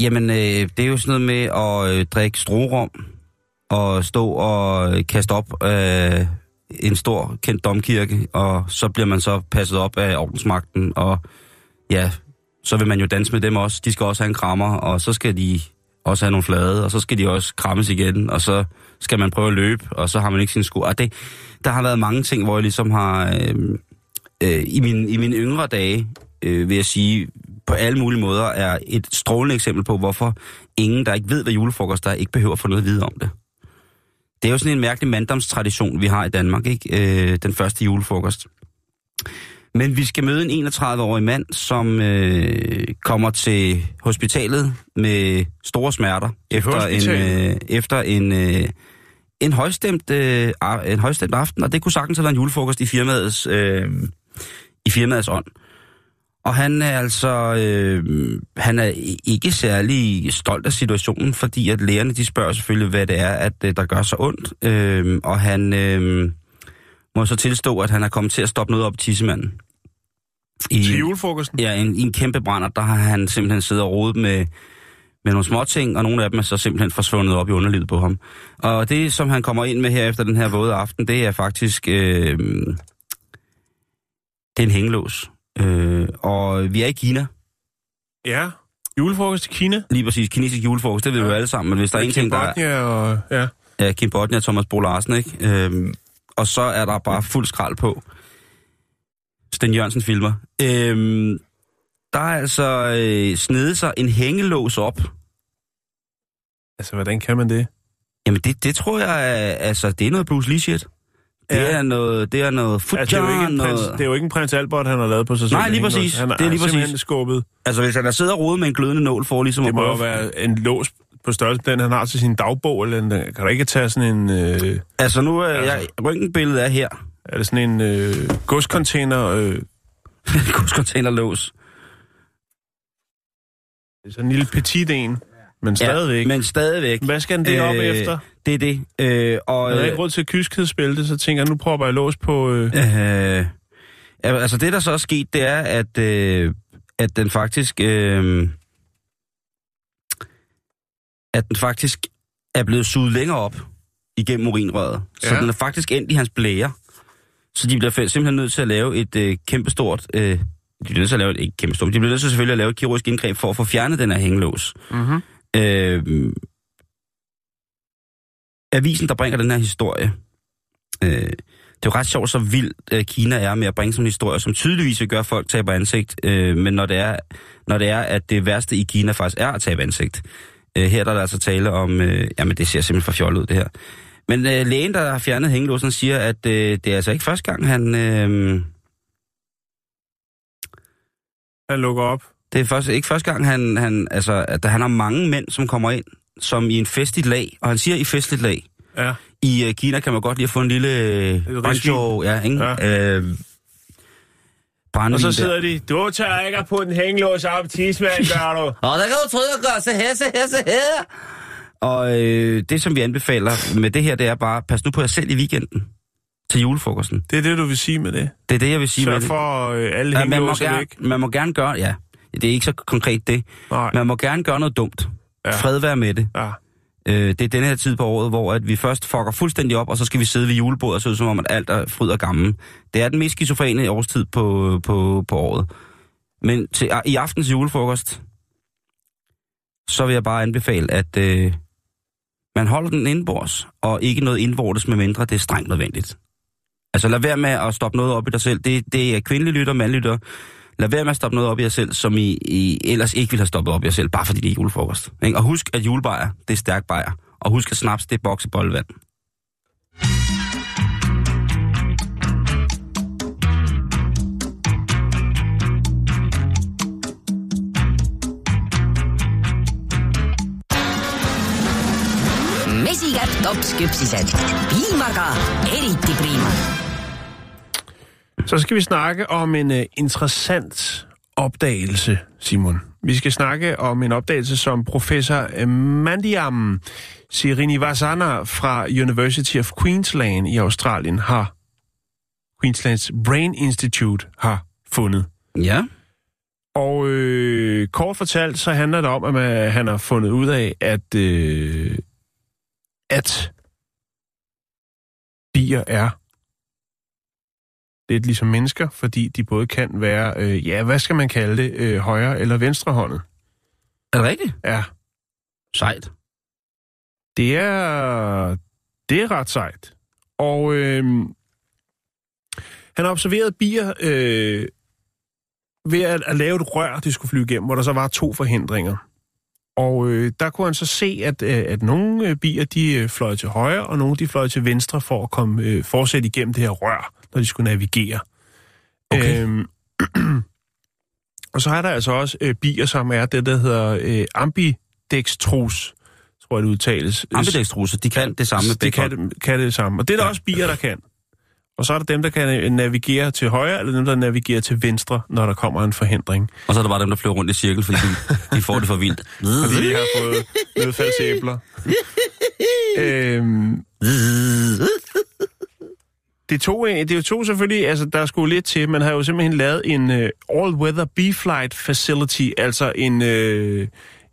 S1: jamen, øh, det er jo sådan noget med at øh, drikke strorum og stå og øh, kaste op øh, en stor kendt domkirke, og så bliver man så passet op af ordensmagten, og ja, så vil man jo danse med dem også. De skal også have en krammer, og så skal de også have nogle flade, og så skal de også krammes igen, og så skal man prøve at løbe, og så har man ikke sin sko. Og det, der har været mange ting, hvor jeg ligesom har... Øh, øh, i, min, I mine yngre dage, øh, vil jeg sige, på alle mulige måder er et strålende eksempel på, hvorfor ingen, der ikke ved, hvad julefrokost er, ikke behøver at få noget at vide om det. Det er jo sådan en mærkelig manddomstradition, vi har i Danmark, ikke? Øh, den første julefrokost. Men vi skal møde en 31-årig mand, som øh, kommer til hospitalet med store smerter efter en, øh, efter en, øh, en, højstemt, øh, en højstemt aften, og det kunne sagtens have været en julefrokost i firmaets, øh, i firmaets ånd. Og han er altså, øh, han er ikke særlig stolt af situationen, fordi at lægerne, de spørger selvfølgelig, hvad det er, at øh, der gør så ondt. Øh, og han, øh, må så tilstå, at han er kommet til at stoppe noget op i tissemanden. I,
S2: Til julefrokosten?
S1: Ja, en, i en kæmpe brænder, der har han simpelthen siddet og rodet med, med nogle små ting, og nogle af dem er så simpelthen forsvundet op i underlivet på ham. Og det, som han kommer ind med her efter den her våde aften, det er faktisk... Øh, det er en hængelås. Øh, og vi er i Kina.
S2: Ja. Julefrokost i Kina?
S1: Lige præcis, kinesisk julefrokost, det ved vi jo alle sammen, men hvis der er en ting, der er...
S2: Og... Ja.
S1: Ja, Kim Bodnia og Thomas Bo Larsen, ikke? Øhm, og så er der bare fuld skrald på. Sten Jørgensen filmer. Øhm, der er altså øh, snedet sig en hængelås op.
S2: Altså, hvordan kan man det?
S1: Jamen, det, det tror jeg, altså, det er noget Bruce Lee shit. Det
S2: Ja.
S1: er noget, det er noget foot
S2: Altså, det, er jo ikke prins,
S1: noget...
S2: det er jo ikke en prins Albert, han har lavet på sig selv.
S1: Nej, lige præcis.
S2: Han
S1: Det er lige
S2: simpelthen
S1: præcis.
S2: skubbet.
S1: Altså, hvis han er siddet og rodet med en glødende nål for ligesom
S2: Det må jo være en lås på størrelse den, han har til sin dagbog, eller en, kan du ikke tage sådan en... Øh,
S1: Altså, nu er
S2: Altså.
S1: jeg... Røntgenbilledet er her.
S2: er det sådan en øh, godscontainer, øh,
S1: Kurscontainerlås.
S2: sådan en lille petit en, men stadigvæk.
S1: Ja, men stadigvæk.
S2: Hvad skal den det op
S1: Øh,
S2: efter?
S1: Det er det. Øh, og,
S2: Jeg har ikke råd til kyskhedsbælte, så tænker jeg, nu prøver jeg lås på... Øh,
S1: Øh, altså det, der så er sket, det er, at, øh, at den faktisk... Øh, at den faktisk er blevet suget længere op igennem urinrøret. Ja. Så den er faktisk endt i hans blære. Så de bliver simpelthen nødt til at lave et øh, kæmpestort... Øh, de bliver nødt til at lave et, ikke kæmpestort, de bliver nødt til selvfølgelig at lave et kirurgisk indgreb for at få fjernet den her hængelås.
S2: mm-hmm.
S1: Øh, avisen, der bringer den her historie, øh, det er jo ret sjovt, så vild øh, Kina er med at bringe sådan en historie, som tydeligvis vil gøre at folk taber ansigt, øh, men når det, er, når det er, at det værste i Kina faktisk er at tabe ansigt. Øh, her der er der altså tale om, øh, jamen det ser simpelthen for fjollet ud det her. Men øh, lægen, der har fjernet hængelåsen, siger, at øh, det er altså ikke første gang, han... Øh,
S2: Han lukker op
S1: det er først, ikke første gang, han, han, altså, at han har mange mænd, som kommer ind, som i en festligt lag, og han siger i festligt lag,
S2: Ja.
S1: I uh, Kina kan man godt lige få en lille uh, rancho, ja, ikke?
S2: Ja.
S1: Øh,
S2: Og så
S1: der.
S2: sidder de, du tager ikke på den hængelås op, tidsmand, gør du.
S1: Og der kan du trykke og gøre, se her, se her, se her. Og øh, det, som vi anbefaler med det her, det er bare, pas nu på jer selv i weekenden til julefrokosten.
S2: Det er det, du vil sige med det.
S1: Det er det, jeg vil sige
S2: Sørg
S1: med det.
S2: for øh, alle
S1: Ja, man, må
S2: væk.
S1: man må gerne gøre, ja, det er ikke så konkret det,
S2: Nej.
S1: man må gerne gøre noget dumt.
S2: Ja.
S1: Fred være med det.
S2: Ja.
S1: Øh, det er den her tid på året, hvor at vi først fucker fuldstændig op, og så skal vi sidde ved julebordet og se ud som om, at alt er fryd og gammel. Det er den mest skizofrene årstid på, på, på året. Men til, i aftens julefrokost, så vil jeg bare anbefale, at øh, man holder den indbords, og ikke noget indvortes, med mindre det er strengt nødvendigt. Altså lad være med at stoppe noget op i dig selv. Det, det er kvindelige lytter, mandlige lytter. Lad være med at stoppe noget op i jer selv, som I, I ellers ikke ville have stoppet op i jer selv, bare fordi det er julefrokost. Ikke? Og husk, at julebajer, det er stærk bajer. Og husk, at snaps, det er bokseboldvand.
S5: mesikätt topsküpsised. piimaga eriti priima.
S2: Så skal vi snakke om en uh, interessant opdagelse, Simon. Vi skal snakke om en opdagelse, som professor øh, Mandiam Srinivasana fra University of Queensland i Australien har Queenslands Brain Institute har fundet.
S1: Ja.
S2: Og øh, kort fortalt, så handler det om, at man, han har fundet ud af, at, øh, at bier er lidt ligesom mennesker, fordi de både kan være, øh, ja, hvad skal man kalde det, øh, højre eller venstrehåndet.
S1: Er det rigtigt?
S2: Ja,
S1: Sejt.
S2: det er, det er ret sejt. Og øh, han har observeret bier øh, ved at, at lave et rør, de skulle flyve igennem, hvor der så var to forhindringer. Og øh, der kunne han så se, at, øh, at nogle øh, bier, de øh, fløj til højre, og nogle de fløj til venstre for at komme øh, fortsætte igennem det her rør, når de skulle navigere.
S1: Okay.
S2: Øhm, og så er der altså også øh, bier, som er det, der hedder øh, ambidextrus, tror jeg det udtales.
S1: Ambidextruse, de kan det samme med
S2: de kan, kan det samme. Og det er der også bier, der kan. Og så er der dem, der kan navigere til højre, eller dem, der navigerer til venstre, når der kommer en forhindring.
S1: Og så er der bare dem, der flyver rundt i cirkel, fordi de, de får det for vildt.
S2: Fordi de har fået nedfaldsæbler. øhm, det, tog, øh, det tog selvfølgelig, altså der skulle lidt til, man har jo simpelthen lavet en uh, all-weather B-flight facility, altså en, uh,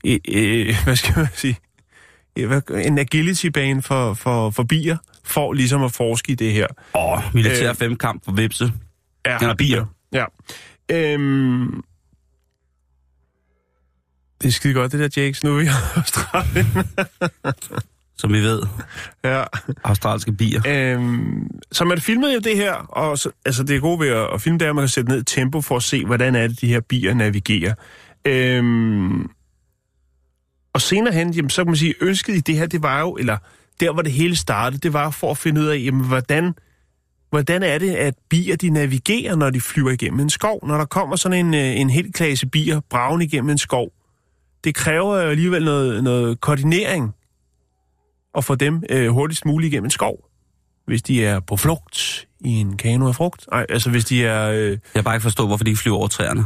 S2: uh, uh, hvad skal man sige, en agility-bane for, for, for bier, for ligesom at forske i det her.
S1: Åh, oh, militær
S2: Øh.
S1: femkamp for vipse.
S2: Ja,
S1: Eller bier.
S2: Ja. Øhm, det er skide godt, det der, Jakes. Nu er vi i Australien.
S1: Som vi ved.
S2: ja.
S1: Australske bier.
S2: Øhm, så man filmede jo det her, og så, altså det er gode ved at, at filme det, er, at man kan sætte ned tempo for at se, hvordan er det, de her bier navigerer. Øhm, og senere hen, jamen, så kan man sige, ønsket i det her, det var jo, eller der, hvor det hele startede, det var for at finde ud af, jamen, hvordan, hvordan er det, at bier, de navigerer, når de flyver igennem en skov? Når der kommer sådan en, øh, en hel klasse bier bragen igennem en skov, det kræver alligevel noget, noget koordinering at få dem øh, hurtigst muligt igennem en skov hvis de er på flugt i en kano af frugt. Nej, altså hvis de er... Øh,
S1: Jeg kan bare ikke forstå, hvorfor de ikke flyver over træerne.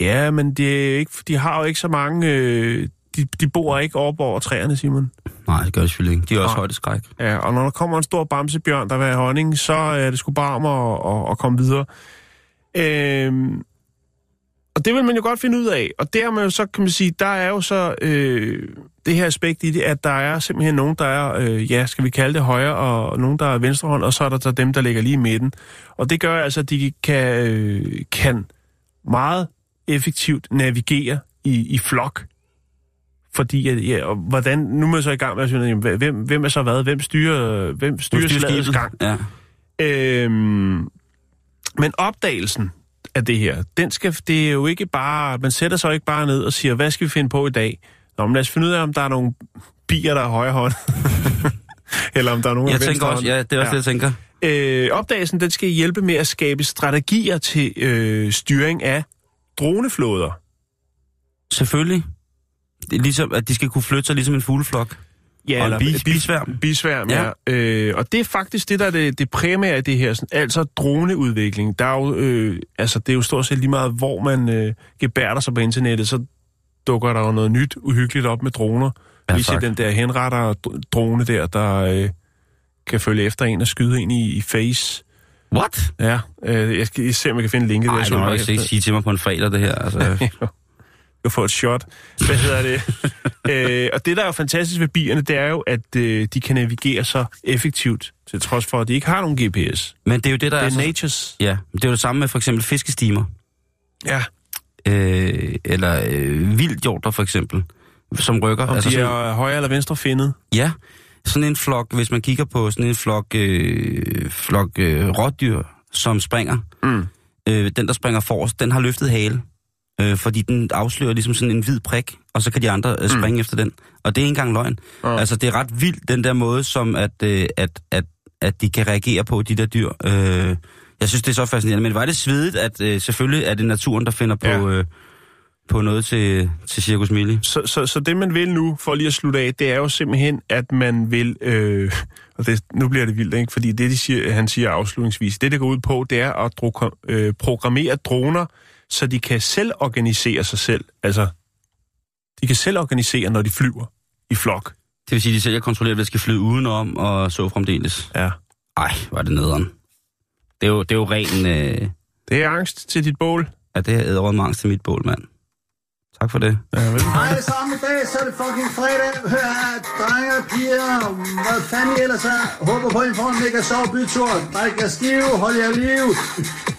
S2: ja, men det er ikke, de har jo ikke så mange... Øh, de, de bor ikke op over træerne, Simon.
S1: Nej, det gør de selvfølgelig ikke. De er også
S2: Nej.
S1: højdeskræk.
S2: Ja, og når der kommer en stor bamsebjørn, der vil have honning, så er det sgu bare om at, at, at komme videre. Øhm, og det vil man jo godt finde ud af. Og der, man jo så, kan man sige, der er jo så øh, det her aspekt i det, at der er simpelthen nogen, der er, øh, ja, skal vi kalde det højre, og nogen, der er venstre hånd, og så er der så dem, der ligger lige i midten. Og det gør altså, at de kan, øh, kan meget effektivt navigere i, i flok. Fordi, at, ja, og hvordan, nu er man så i gang med at sige, jamen, hvem, hvem er så hvad? Hvem styrer, hvem styrer, styrer slagets gang?
S1: Ja.
S2: Øhm, men opdagelsen af det her, den skal, det er jo ikke bare, man sætter sig ikke bare ned og siger, hvad skal vi finde på i dag? Nå, men lad os finde ud af, om der er nogle bier, der er højre hånd. Eller om der er nogen
S1: Jeg
S2: af
S1: tænker også, ja, det er også ja. det, jeg tænker.
S2: Øh, opdagelsen, den skal hjælpe med at skabe strategier til øh, styring af droneflåder.
S1: Selvfølgelig. Det er ligesom, at de skal kunne flytte sig ligesom en fugleflok.
S2: Ja,
S1: Og en bi- bisværm.
S2: Bisværm, ja.
S1: Ja.
S2: Øh, og det er faktisk det, der er det, det primære af det her, sådan, altså droneudvikling. Der er jo, øh, altså, det er jo stort set lige meget, hvor man øh, gebærder sig på internettet, så dukker der jo noget nyt uhyggeligt op med droner.
S1: Ja,
S2: ser
S1: tak.
S2: den der henretter drone der, der øh, kan følge efter en og skyde ind i, i face.
S1: What?
S2: Ja, øh, jeg skal se, om jeg kan finde linket.
S1: Nej,
S2: der,
S1: må du ikke sige, sige til mig på en fredag, det her. Altså,
S2: Du får et shot. Hvad hedder det? øh, og det, der er jo fantastisk ved bierne, det er jo, at øh, de kan navigere så effektivt, til trods for, at de ikke har nogen GPS.
S1: men det er jo det, der
S2: Det
S1: er...
S2: er natures.
S1: Ja, det er jo det samme med for eksempel fiskestimer.
S2: Ja,
S1: Øh, eller øh, vildhjorter for eksempel, som rykker.
S2: om altså de
S1: sådan,
S2: er højre eller venstre findet.
S1: Ja, sådan en flok, hvis man kigger på sådan en flok, øh, flok øh, rådyr, som springer.
S2: Mm.
S1: Øh, den, der springer forrest, den har løftet hale. Øh, fordi den afslører ligesom sådan en hvid prik, og så kan de andre øh, springe mm. efter den. Og det er ikke engang løgn.
S2: Ja.
S1: Altså, det er ret vildt, den der måde, som at, øh, at, at, at de kan reagere på, de der dyr. Øh, jeg synes, det er så fascinerende. Men var det svedigt, at øh, selvfølgelig er det naturen, der finder på,
S2: Ja.
S1: øh, på noget til, til Circus Mili?
S2: Så, så, så det, man vil nu, for lige at slutte af, det er jo simpelthen, at man vil... Øh, og det, nu bliver det vildt, ikke? Fordi det, de siger, han siger afslutningsvis, det, det går ud på, det er at dro, øh, programmere droner, så de kan selv organisere sig selv. Altså, de kan selv organisere, når de flyver i flok.
S1: Det vil sige, at de selv kontrollerer, at det skal flyde udenom, og så fremdeles.
S2: Ja.
S1: Ej, var det nederen. Det er jo, det er jo ren... Øh,
S2: Det er angst til dit bål.
S1: at det her æderrød mangs til mit bål, mand. Tak for det.
S2: Ja?
S4: Hej alle sammen i dag, så er det fucking fredag. Hør her, drenge og piger, hvad fanden I ellers er. Håber på, at I får en mega sjov bytur. Drik jer stiv, hold jer liv.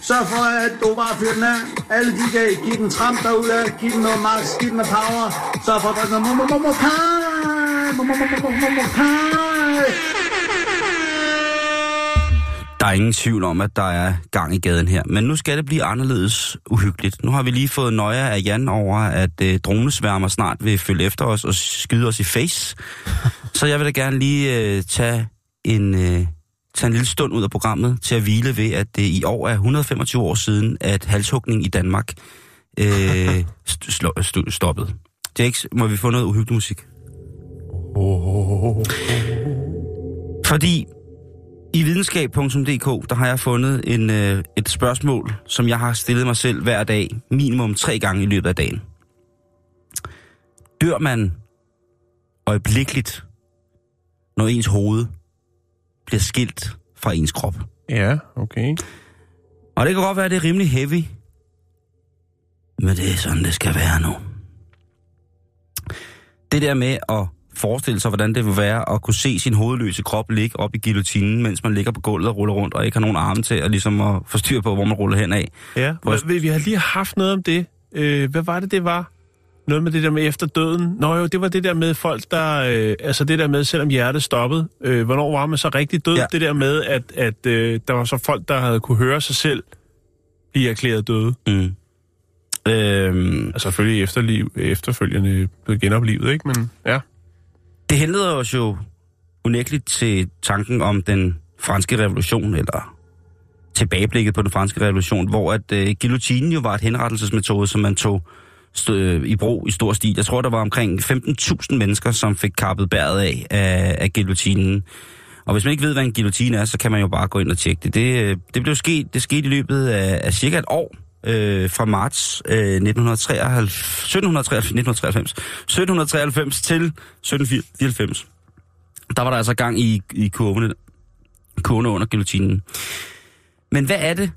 S4: Sørg for, at du bare fyrer den af. Alle de kan give den tramp derude, giv den noget max, giv den noget power. Sørg for at drikke noget momo momo pie. Momo momo momo pie.
S1: Der er ingen tvivl om, at der er gang i gaden her. Men nu skal det blive anderledes uhyggeligt. Nu har vi lige fået nøje af Jan over, at øh, dronesværmer snart vil følge efter os og skyde os i face. Så jeg vil da gerne lige øh, tage, en, øh, tage en lille stund ud af programmet til at hvile ved, at det i år er 125 år siden, at halshugning i Danmark øh, st- slå, st- stoppet. Jakes, må vi få noget uhyggelig musik? Fordi i videnskab.dk, der har jeg fundet en, øh, et spørgsmål, som jeg har stillet mig selv hver dag, minimum tre gange i løbet af dagen. Dør man øjeblikkeligt, når ens hoved bliver skilt fra ens krop.
S2: Ja, okay.
S1: Og det kan godt være, at det er rimelig heavy. Men det er sådan, det skal være nu. Det der med at forestille sig, hvordan det vil være at kunne se sin hovedløse krop ligge op i guillotinen, mens man ligger på gulvet og ruller rundt, og ikke har nogen arme til at, ligesom at få styr på, hvor man ruller hen af.
S2: Ja,
S1: Hvor-
S2: vi, har lige haft noget om det. Øh, hvad var det, det var? Noget med det der med efter døden. Nå jo, det var det der med folk, der... Øh, altså det der med, selvom hjertet stoppede. Øh, hvornår var man så rigtig død?
S1: Ja.
S2: Det der med, at, at øh, der var så folk, der havde kunne høre sig selv blive erklæret døde.
S1: Mm. Øhm,
S2: Altså selvfølgelig efterliv, efterfølgende blevet genoplevet, ikke? Men ja
S1: det henleder os jo unægteligt til tanken om den franske revolution, eller tilbageblikket på den franske revolution, hvor at øh, guillotinen jo var et henrettelsesmetode, som man tog stø, øh, i brug i stor stil. Jeg tror, der var omkring 15.000 mennesker, som fik kappet bæret af, af, af guillotinen. Og hvis man ikke ved, hvad en guillotine er, så kan man jo bare gå ind og tjekke det. Det, øh, det blev sket, det skete i løbet af, af cirka et år, øh, fra marts øh, 1993, 1793, 1993, 1793 til 1794. Der var der altså gang i, i kurvene, kurvene under guillotinen. Men hvad er det,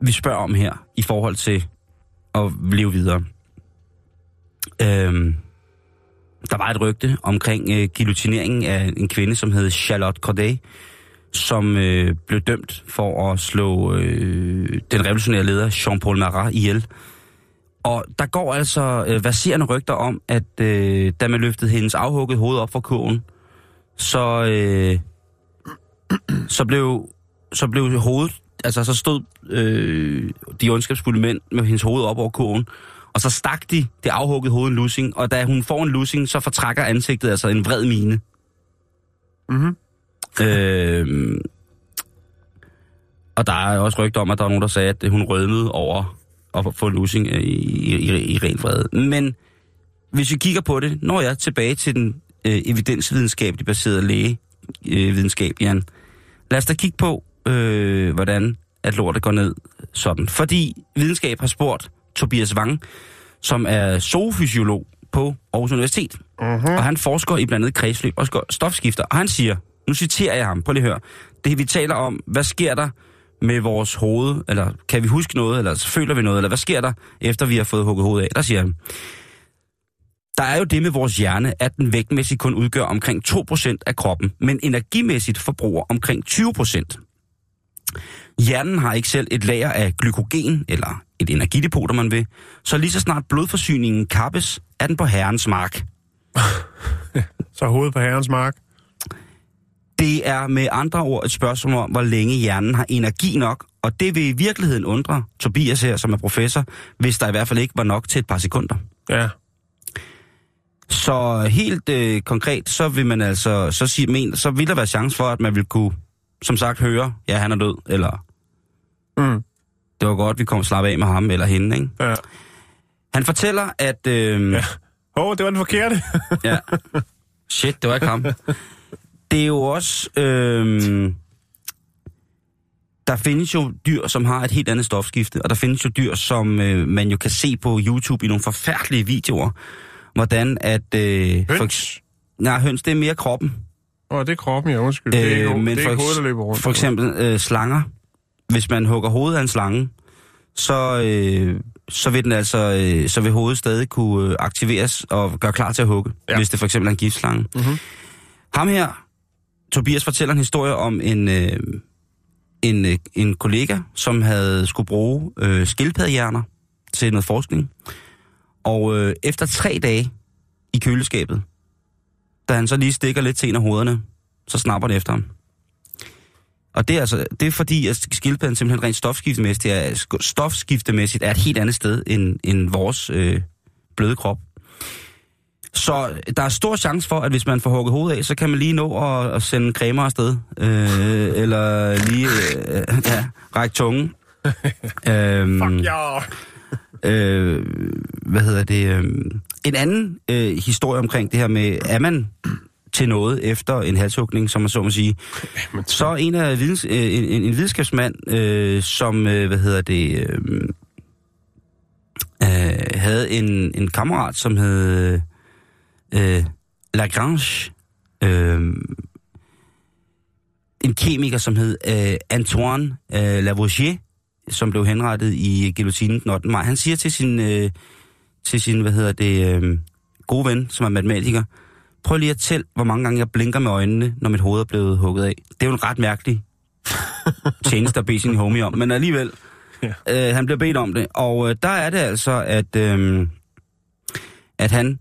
S1: vi spørger om her, i forhold til at leve videre? Øhm, der var et rygte omkring øh, guillotineringen af en kvinde, som hed Charlotte Corday, som øh, blev dømt for at slå øh, den revolutionære leder Jean-Paul Marat ihjel. Og der går altså øh, verserende rygter om, at øh, da man løftede hendes afhuggede hoved op fra kurven, så, øh, så, blev, så blev hovedet, altså så stod øh, de ondskabsfulde mænd med hendes hoved op over kurven, og så stak de det afhuggede hoved en lussing, og da hun får en lussing, så fortrækker ansigtet altså en vred mine.
S2: Mhm.
S1: Øh, og der er også rygter om, at der var nogen, der sagde, at hun rødmede over at få lussing i, i, i, ren vrede. Men hvis vi kigger på det, når jeg er tilbage til den øh, evidensvidenskabeligt baserede lægevidenskab, øh, Jan. Lad os da kigge på, øh, hvordan at lortet går ned sådan. Fordi videnskab har spurgt Tobias Wang, som er zoofysiolog på Aarhus Universitet. Uh-huh. Og han forsker i blandt andet kredsløb og stofskifter. Og han siger, nu citerer jeg ham, prøv lige at høre. Det vi taler om, hvad sker der med vores hoved, eller kan vi huske noget, eller føler vi noget, eller hvad sker der, efter vi har fået hugget hovedet af? Der siger han, der er jo det med vores hjerne, at den vægtmæssigt kun udgør omkring 2% af kroppen, men energimæssigt forbruger omkring 20%. Hjernen har ikke selv et lager af glykogen, eller et energidepot, om man vil, så lige så snart blodforsyningen kappes, er den på herrens mark.
S2: Så hovedet på herrens mark.
S1: Det er med andre ord et spørgsmål om, hvor længe hjernen har energi nok, og det vil i virkeligheden undre Tobias her, som er professor, hvis der i hvert fald ikke var nok til et par sekunder.
S2: Ja.
S1: Så helt øh, konkret, så vil man altså, så, sige, men, så vil der være chance for, at man vil kunne, som sagt, høre, ja, han er død, eller
S2: Mm.
S1: det var godt, vi kom slappe af med ham eller hende, ikke?
S2: Ja.
S1: Han fortæller, at... Øh,
S2: Ja. Åh, oh, det var den forkerte.
S1: Ja. Shit, det var ikke ham. Det er jo også... Øhm, der findes jo dyr, som har et helt andet stofskifte, og der findes jo dyr, som øh, man jo kan se på YouTube i nogle forfærdelige videoer, hvordan at... Øh,
S2: Høns.
S1: nej, høns, det er mere kroppen.
S2: Åh, oh, det er kroppen, ja, undskyld. det er ikke,
S1: Øh,
S2: men det er
S1: for,
S2: ikke hovedet, der løber rundt.
S1: for eksempel øh, slanger. Hvis man hugger hovedet af en slange, så, øh, så vil den altså, øh, så vil hovedet stadig kunne øh, aktiveres og gøre klar til at hugge,
S2: Ja.
S1: hvis det for eksempel er en giftslange.
S2: Mhm.
S1: Ham her, Tobias fortæller en historie om en, øh, en, øh, en kollega, som havde skulle bruge øh, skildpaddehjerner til noget forskning. Og øh, efter tre dage i køleskabet, da han så lige stikker lidt til en af hovederne, så snapper det efter ham. Og det er, altså, det er fordi, at skildpadden simpelthen rent stofskiftemæssigt er, stofskiftemæssigt er et helt andet sted end, end vores øh, bløde krop. Så der er stor chance for, at hvis man får hugget hovedet af, så kan man lige nå at, at sende cremer afsted. Øh, eller lige øh, ja, række tungen. øhm,
S2: Ja.
S1: øh, hvad hedder det? Øh, en anden øh, historie omkring det her med, er man til noget efter en halshugning, som man så må sige. Så en af videns, øh, en, en, en videnskabsmand, øh, som, øh, hvad hedder det, øh, øh, havde en, en kammerat, som hed øh, Lagrange. Øh, en kemiker, som hed øh, Antoine øh, Lavoisier, som blev henrettet i guillotinen den 8. maj. Han siger til sin, øh, til sin hvad hedder det, øh, gode ven, som er matematiker, prøv lige at tælle, hvor mange gange jeg blinker med øjnene, når mit hoved er blevet hugget af. Det er jo en ret mærkelig tjeneste at bede sin homie om, men alligevel,
S2: Ja.
S1: øh, han bliver bedt om det. Og øh, der er det altså, at, øh, at han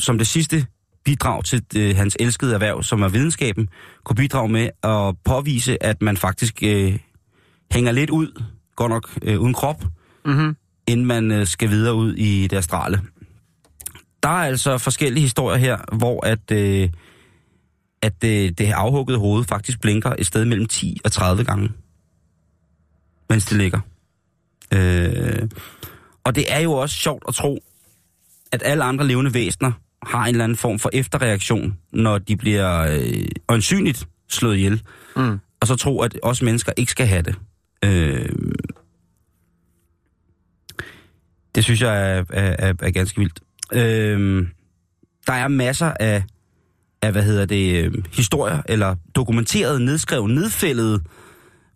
S1: som det sidste bidrag til øh, hans elskede erhverv, som er videnskaben, kunne bidrage med at påvise, at man faktisk øh, hænger lidt ud, godt nok øh, uden krop,
S2: Mm-hmm.
S1: inden man øh, skal videre ud i det astrale. Der er altså forskellige historier her, hvor at, øh, at øh, det afhuggede hoved faktisk blinker et sted mellem 10 og 30 gange, mens det ligger. Øh, og det er jo også sjovt at tro, at alle andre levende væsener har en eller anden form for efterreaktion, når de bliver øh, øjensynligt slået ihjel.
S2: Mm.
S1: Og så tro, at os mennesker ikke skal have det. Øh, det synes jeg er, er, er, er ganske vildt. Øh, der er masser af, af hvad hedder det, øh, historier, eller dokumenteret, nedskrevet, nedfældede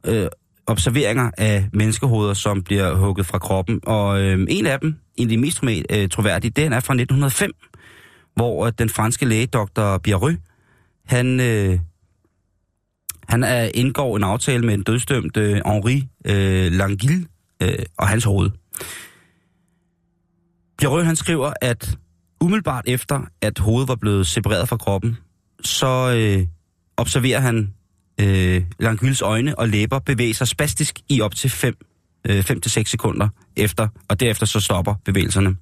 S1: øh, observeringer af menneskehoveder, som bliver hugget fra kroppen. Og øh, en af dem, en af de mest øh, troværdige, den er fra 1905, hvor øh, den franske læge, dr. Biarry, han, øh, han er, indgår en aftale med en dødsdømt øh, Henri øh, Langille øh, og hans hoved. Biarry, han skriver, at umiddelbart efter, at hovedet var blevet separeret fra kroppen, så øh, observerer han øh, Langilles øjne og læber bevæge sig spastisk i op til 5 øh, 5-6 sekunder efter, og derefter så stopper bevægelserne.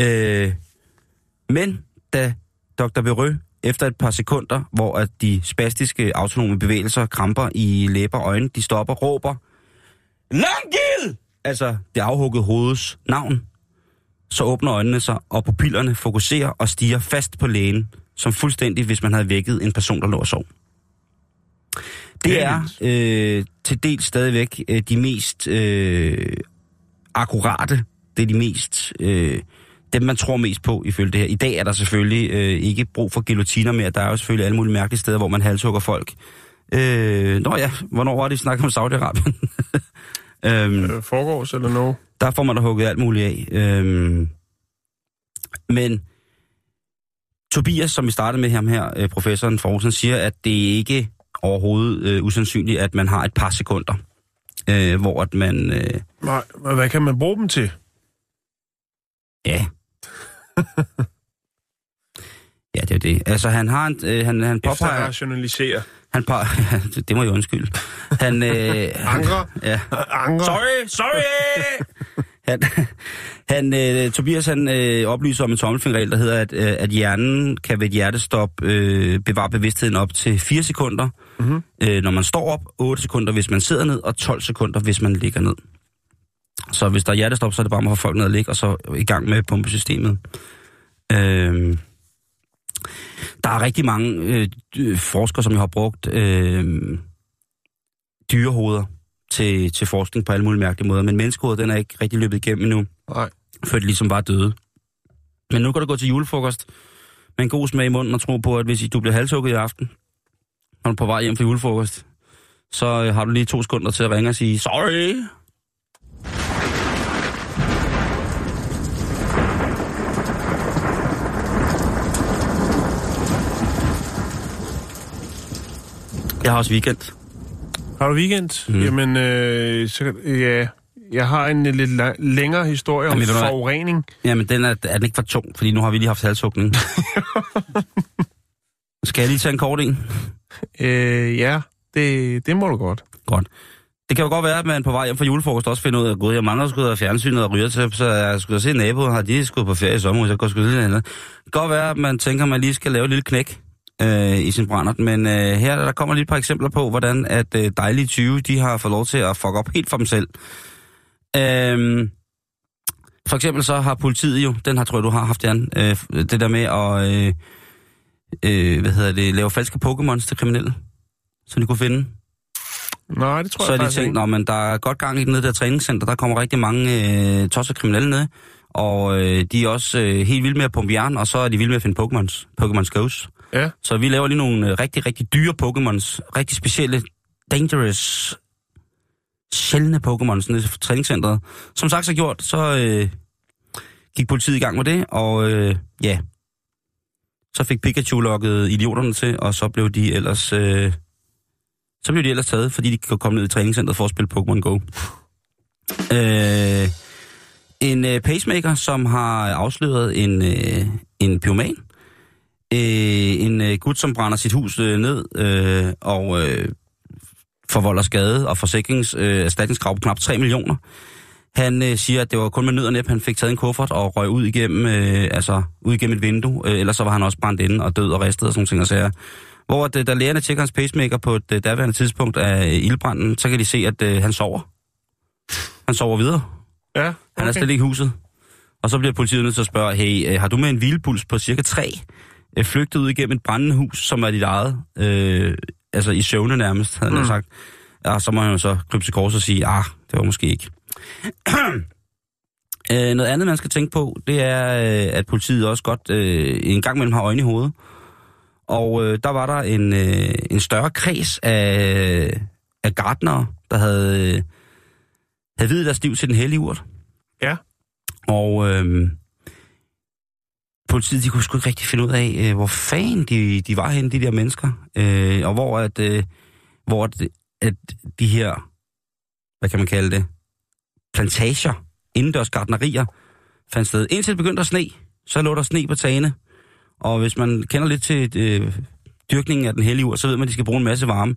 S1: Øh, men da Dr. Berø efter et par sekunder, hvor at de spastiske autonome bevægelser, kramper i læber og øjne, de stopper, råber, Langil! Altså det afhuggede hovedets navn. Så åbner øjnene sig, og pupillerne fokuserer og stiger fast på lægen, som fuldstændig, hvis man havde vækket en person, der lå og sov. Det
S2: er
S1: øh, til dels stadigvæk øh, de mest øh, akkurate, det er de mest, øh, dem man tror mest på ifølge det her. I dag er der selvfølgelig øh, ikke brug for guillotiner mere, der er jo selvfølgelig alle mulige mærkelige steder, hvor man halshugger folk. Øh, nå ja, hvornår var det, vi snakkede om Saudi-Arabien? øhm,
S2: Øh, foregårs eller noget?
S1: der får man da hugget alt muligt af. Øhm, men Tobias, som vi startede med ham her, øh, professoren Forsen, siger, at det ikke overhovedet øh, usandsynligt, at man har et par sekunder, øh, hvor at man... Øh,
S2: Nej, hvad kan man bruge dem til?
S1: ja. Ja, det er det. Altså, han har en, øh, han, han
S2: Efter
S1: påpeger...
S2: at rationalisere.
S1: Han par, det må jeg undskylde. Han, øh,
S2: Angre?
S1: ja.
S2: Angre?
S1: Sorry, sorry! han, han, øh, Tobias han øh, oplyser om en tommelfingerregel, der hedder, at, øh, at hjernen kan ved et hjertestop øh, bevare bevidstheden op til 4 sekunder,
S2: Mhm.
S1: øh, når man står op, 8 sekunder, hvis man sidder ned, og 12 sekunder, hvis man ligger ned. Så hvis der er hjertestop, så er det bare med at få folk ned og ligge, og så i gang med pumpesystemet. Øh, der er rigtig mange øh, forskere, som jo har brugt øh, dyrehoveder til, til forskning på alle mulige mærkelige måder, men menneskehovedet, den er ikke rigtig løbet igennem endnu,
S2: Nej.
S1: før det ligesom var døde. Men nu kan du gå til julefrokost med en god smag i munden og tro på, at hvis du bliver halshugget i aften, når du er på vej hjem fra julefrokost, så øh, har du lige to sekunder til at ringe og sige, sorry. Jeg har også weekend.
S2: Har du weekend?
S1: Mm.
S2: Jamen, øh, så, ja, jeg har en øh, lidt la- længere historie om
S1: Jamen,
S2: forurening.
S1: Jamen, den er, er den ikke for tung, fordi nu har vi lige haft halshugning. Skal jeg lige tage en kort en?
S2: Øh, ja, det, det må du godt.
S1: Godt. Det kan jo godt være, at man på vej hjem fra julefrokost også finder ud af, at gud, jeg mangler sgu da fjernsynet og ryger til, så jeg skulle se naboen, har de skulle på ferie i sommer, så jeg går sgu lidt andet. Det kan godt være, at man tænker, at man lige skal lave et lille knæk øh, i sin brændert, men øh, her der kommer lige et par eksempler på, hvordan at øh, dejlige 20, de har fået lov til at fuck op helt for dem selv. Øh, for eksempel så har politiet jo, den har tror jeg, du har haft, Jan, øh, det der med at øh, øh, hvad hedder det, lave falske Pokémons til kriminelle, som de kunne finde.
S2: Nej, det tror
S1: Så
S2: jeg
S1: har de tænkt,
S2: ikke.
S1: Men der er godt gang i nede der træningscenter, der kommer rigtig mange øh, tosser kriminelle ned, og øh, de er også øh, helt vilde med at pumpe jern, og så er de vilde med at finde Pokémons, Pokémons Goes.
S2: Ja.
S1: Så vi laver lige nogle øh, rigtig, rigtig dyre Pokémons. Rigtig specielle, dangerous, sjældne Pokémons nede i træningscenteret. Som sagt så gjort, så øh, gik politiet i gang med det, og øh, ja, så fik Pikachu lukket idioterne til, og så blev de ellers... Øh, så blev de ellers taget, fordi de kunne komme ned i træningscenteret for at spille Pokémon Go. Øh, en øh, pacemaker, som har afsløret en, øh, en pyroman. Øh, gut, som brænder sit hus øh, ned øh, og øh, forvolder skade og forsikrings øh, på knap 3 millioner. Han øh, siger, at det var kun med nød og næb, han fik taget en kuffert og røg ud igennem, øh, altså, ud igennem et vindue. Øh, ellers så var han også brændt inde og død og ristet og sådan nogle ting og sager. Hvor at, øh, da lægerne tjekker hans pacemaker på et øh, daværende tidspunkt af øh, ildbranden, så kan de se, at øh, han sover. Han sover videre.
S2: Ja,
S1: Han er
S2: okay.
S1: slet ikke i huset. Og så bliver politiet nødt til at spørge, hey, øh, har du med en hvilepuls på cirka 3 øh, flygtet ud igennem et brændende hus, som er dit eget, øh, altså i søvne nærmest, havde han
S2: Mm.
S1: mm. sagt. Ja, så må han jo så krybe til kors og sige, ah, det var måske ikke. øh, noget andet, man skal tænke på, det er, øh, at politiet også godt øh, en gang imellem har øjne i hovedet. Og øh, der var der en, øh, en større kreds af, af gardnere, der havde, øh, havde videt deres liv til den hellige urt.
S2: Ja.
S1: Og øh, politiet, de kunne sgu ikke rigtig finde ud af, øh, hvor fanden de, de var henne, de der mennesker. Øh, og hvor at, øh, hvor at, at de her, hvad kan man kalde det, plantager, indendørs gardnerier, fandt sted. Indtil det begyndte at sne, så lå der sne på tagene. Og hvis man kender lidt til øh, dyrkningen af den hellige ur, så ved man, at de skal bruge en masse varme.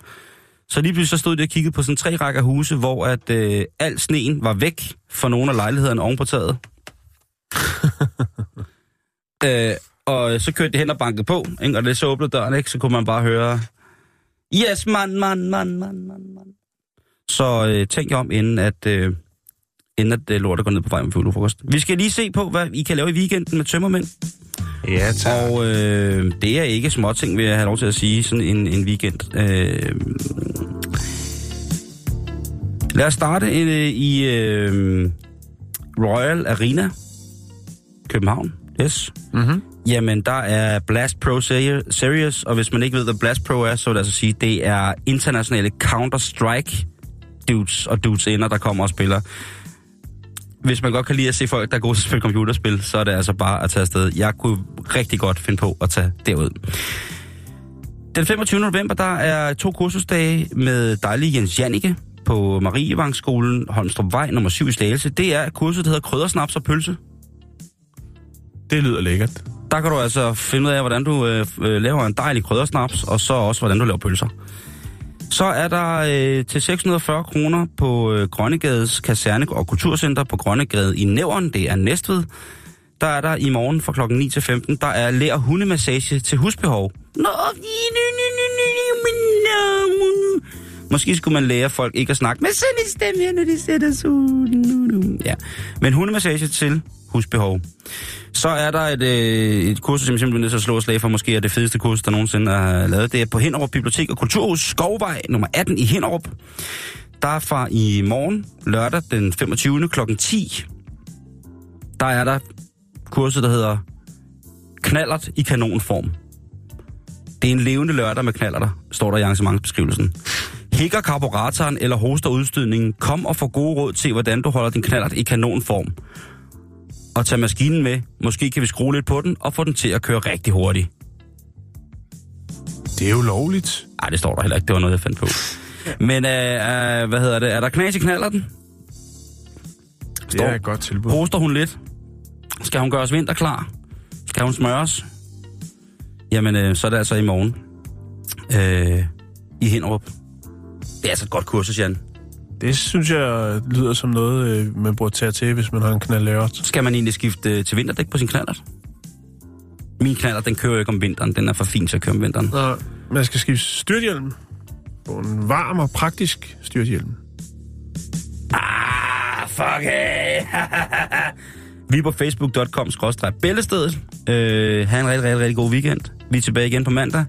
S1: Så lige pludselig så stod de og kiggede på sådan tre rækker huse, hvor at øh, al sneen var væk fra nogle af lejlighederne oven på taget. øh, og så kørte de hen og bankede på, ikke? og det så åbnede døren, ikke? så kunne man bare høre, yes, mand, mand, mand, mand, mand, mand. Så øh, tænk jer om, inden at, øh, inden at øh, lortet går ned på vej med fuglefrokost. Vi skal lige se på, hvad I kan lave i weekenden med tømmermænd.
S2: Ja, tak.
S1: Og øh, det er ikke småting, vil jeg have lov til at sige, sådan en, en weekend. Øh, lad os starte øh, i øh, Royal Arena, København. Yes.
S2: Mm-hmm.
S1: Jamen, der er Blast Pro Seri- Series, og hvis man ikke ved, hvad Blast Pro er, så vil jeg altså sige, det er internationale Counter-Strike dudes og dudes inder, der kommer og spiller. Hvis man godt kan lide at se folk, der er gode til at spille computerspil, så er det altså bare at tage afsted. Jeg kunne rigtig godt finde på at tage derud. Den 25. november, der er to kursusdage med dejlige Jens Jannike på Marievangsskolen, Holmstrup Vej, nummer 7 i Slagelse. Det er kurset, der hedder Kryddersnaps og Pølse.
S2: Det lyder lækkert.
S1: Der kan du altså finde ud af, hvordan du øh, laver en dejlig kryddersnaps, og så også, hvordan du laver pølser. Så er der øh, til 640 kroner på øh, Grønnegades Kaserne og Kulturcenter på Grønnegade i Nævren, det er Næstved. Der er der i morgen fra klokken 9 til 15, der er lær hundemassage til husbehov. Nå, Måske skulle man lære folk ikke at snakke med sådan en stemme her, når de sætter sig ud. Ja. Men hundemassage til husbehov. Så er der et, øh, et kursus, som jeg simpelthen er nødt til at slå slag for, måske er det fedeste kursus, der nogensinde er lavet. Det er på Hinderup Bibliotek og Kulturhus Skovvej nummer 18 i Hinderup. Der er fra i morgen, lørdag den 25. kl. 10, der er der kurset, der hedder Knallert i kanonform. Det er en levende lørdag med knallerter, står der i arrangementsbeskrivelsen. Hikker karburatoren eller hoster udstødningen, kom og få gode råd til, hvordan du holder din knallert i kanonform. Og tag maskinen med. Måske kan vi skrue lidt på den og få den til at køre rigtig hurtigt.
S2: Det er jo lovligt.
S1: Ej, det står der heller ikke. Det var noget, jeg fandt på. Men øh, øh, hvad hedder det? Er der knas i knallerten?
S2: Det er et godt tilbud.
S1: Hoster hun lidt? Skal hun gøres vinterklar? Skal hun smøres? Jamen, øh, så er det altså i morgen. Øh, I Hinderup. Det er altså et godt kursus, Jan.
S2: Det synes jeg lyder som noget, øh, man burde tage til, hvis man har en knald
S1: Skal man egentlig skifte øh, til vinterdæk på sin knallert? Min knallert, den kører jo ikke om vinteren. Den er for fin til at køre om vinteren.
S2: Nå, man skal skifte styrthjelm. På en varm og praktisk styrthjelm.
S1: Ah, fuck hey. Vi er på facebook.com bæltestedet. Øh, ha' en rigtig, rigtig, rigtig god weekend. Vi er tilbage igen på mandag.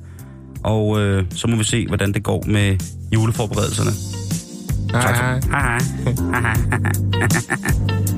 S1: Og øh, så må vi se, hvordan det går med juleforberedelserne. Tak. Hej hej.
S6: Du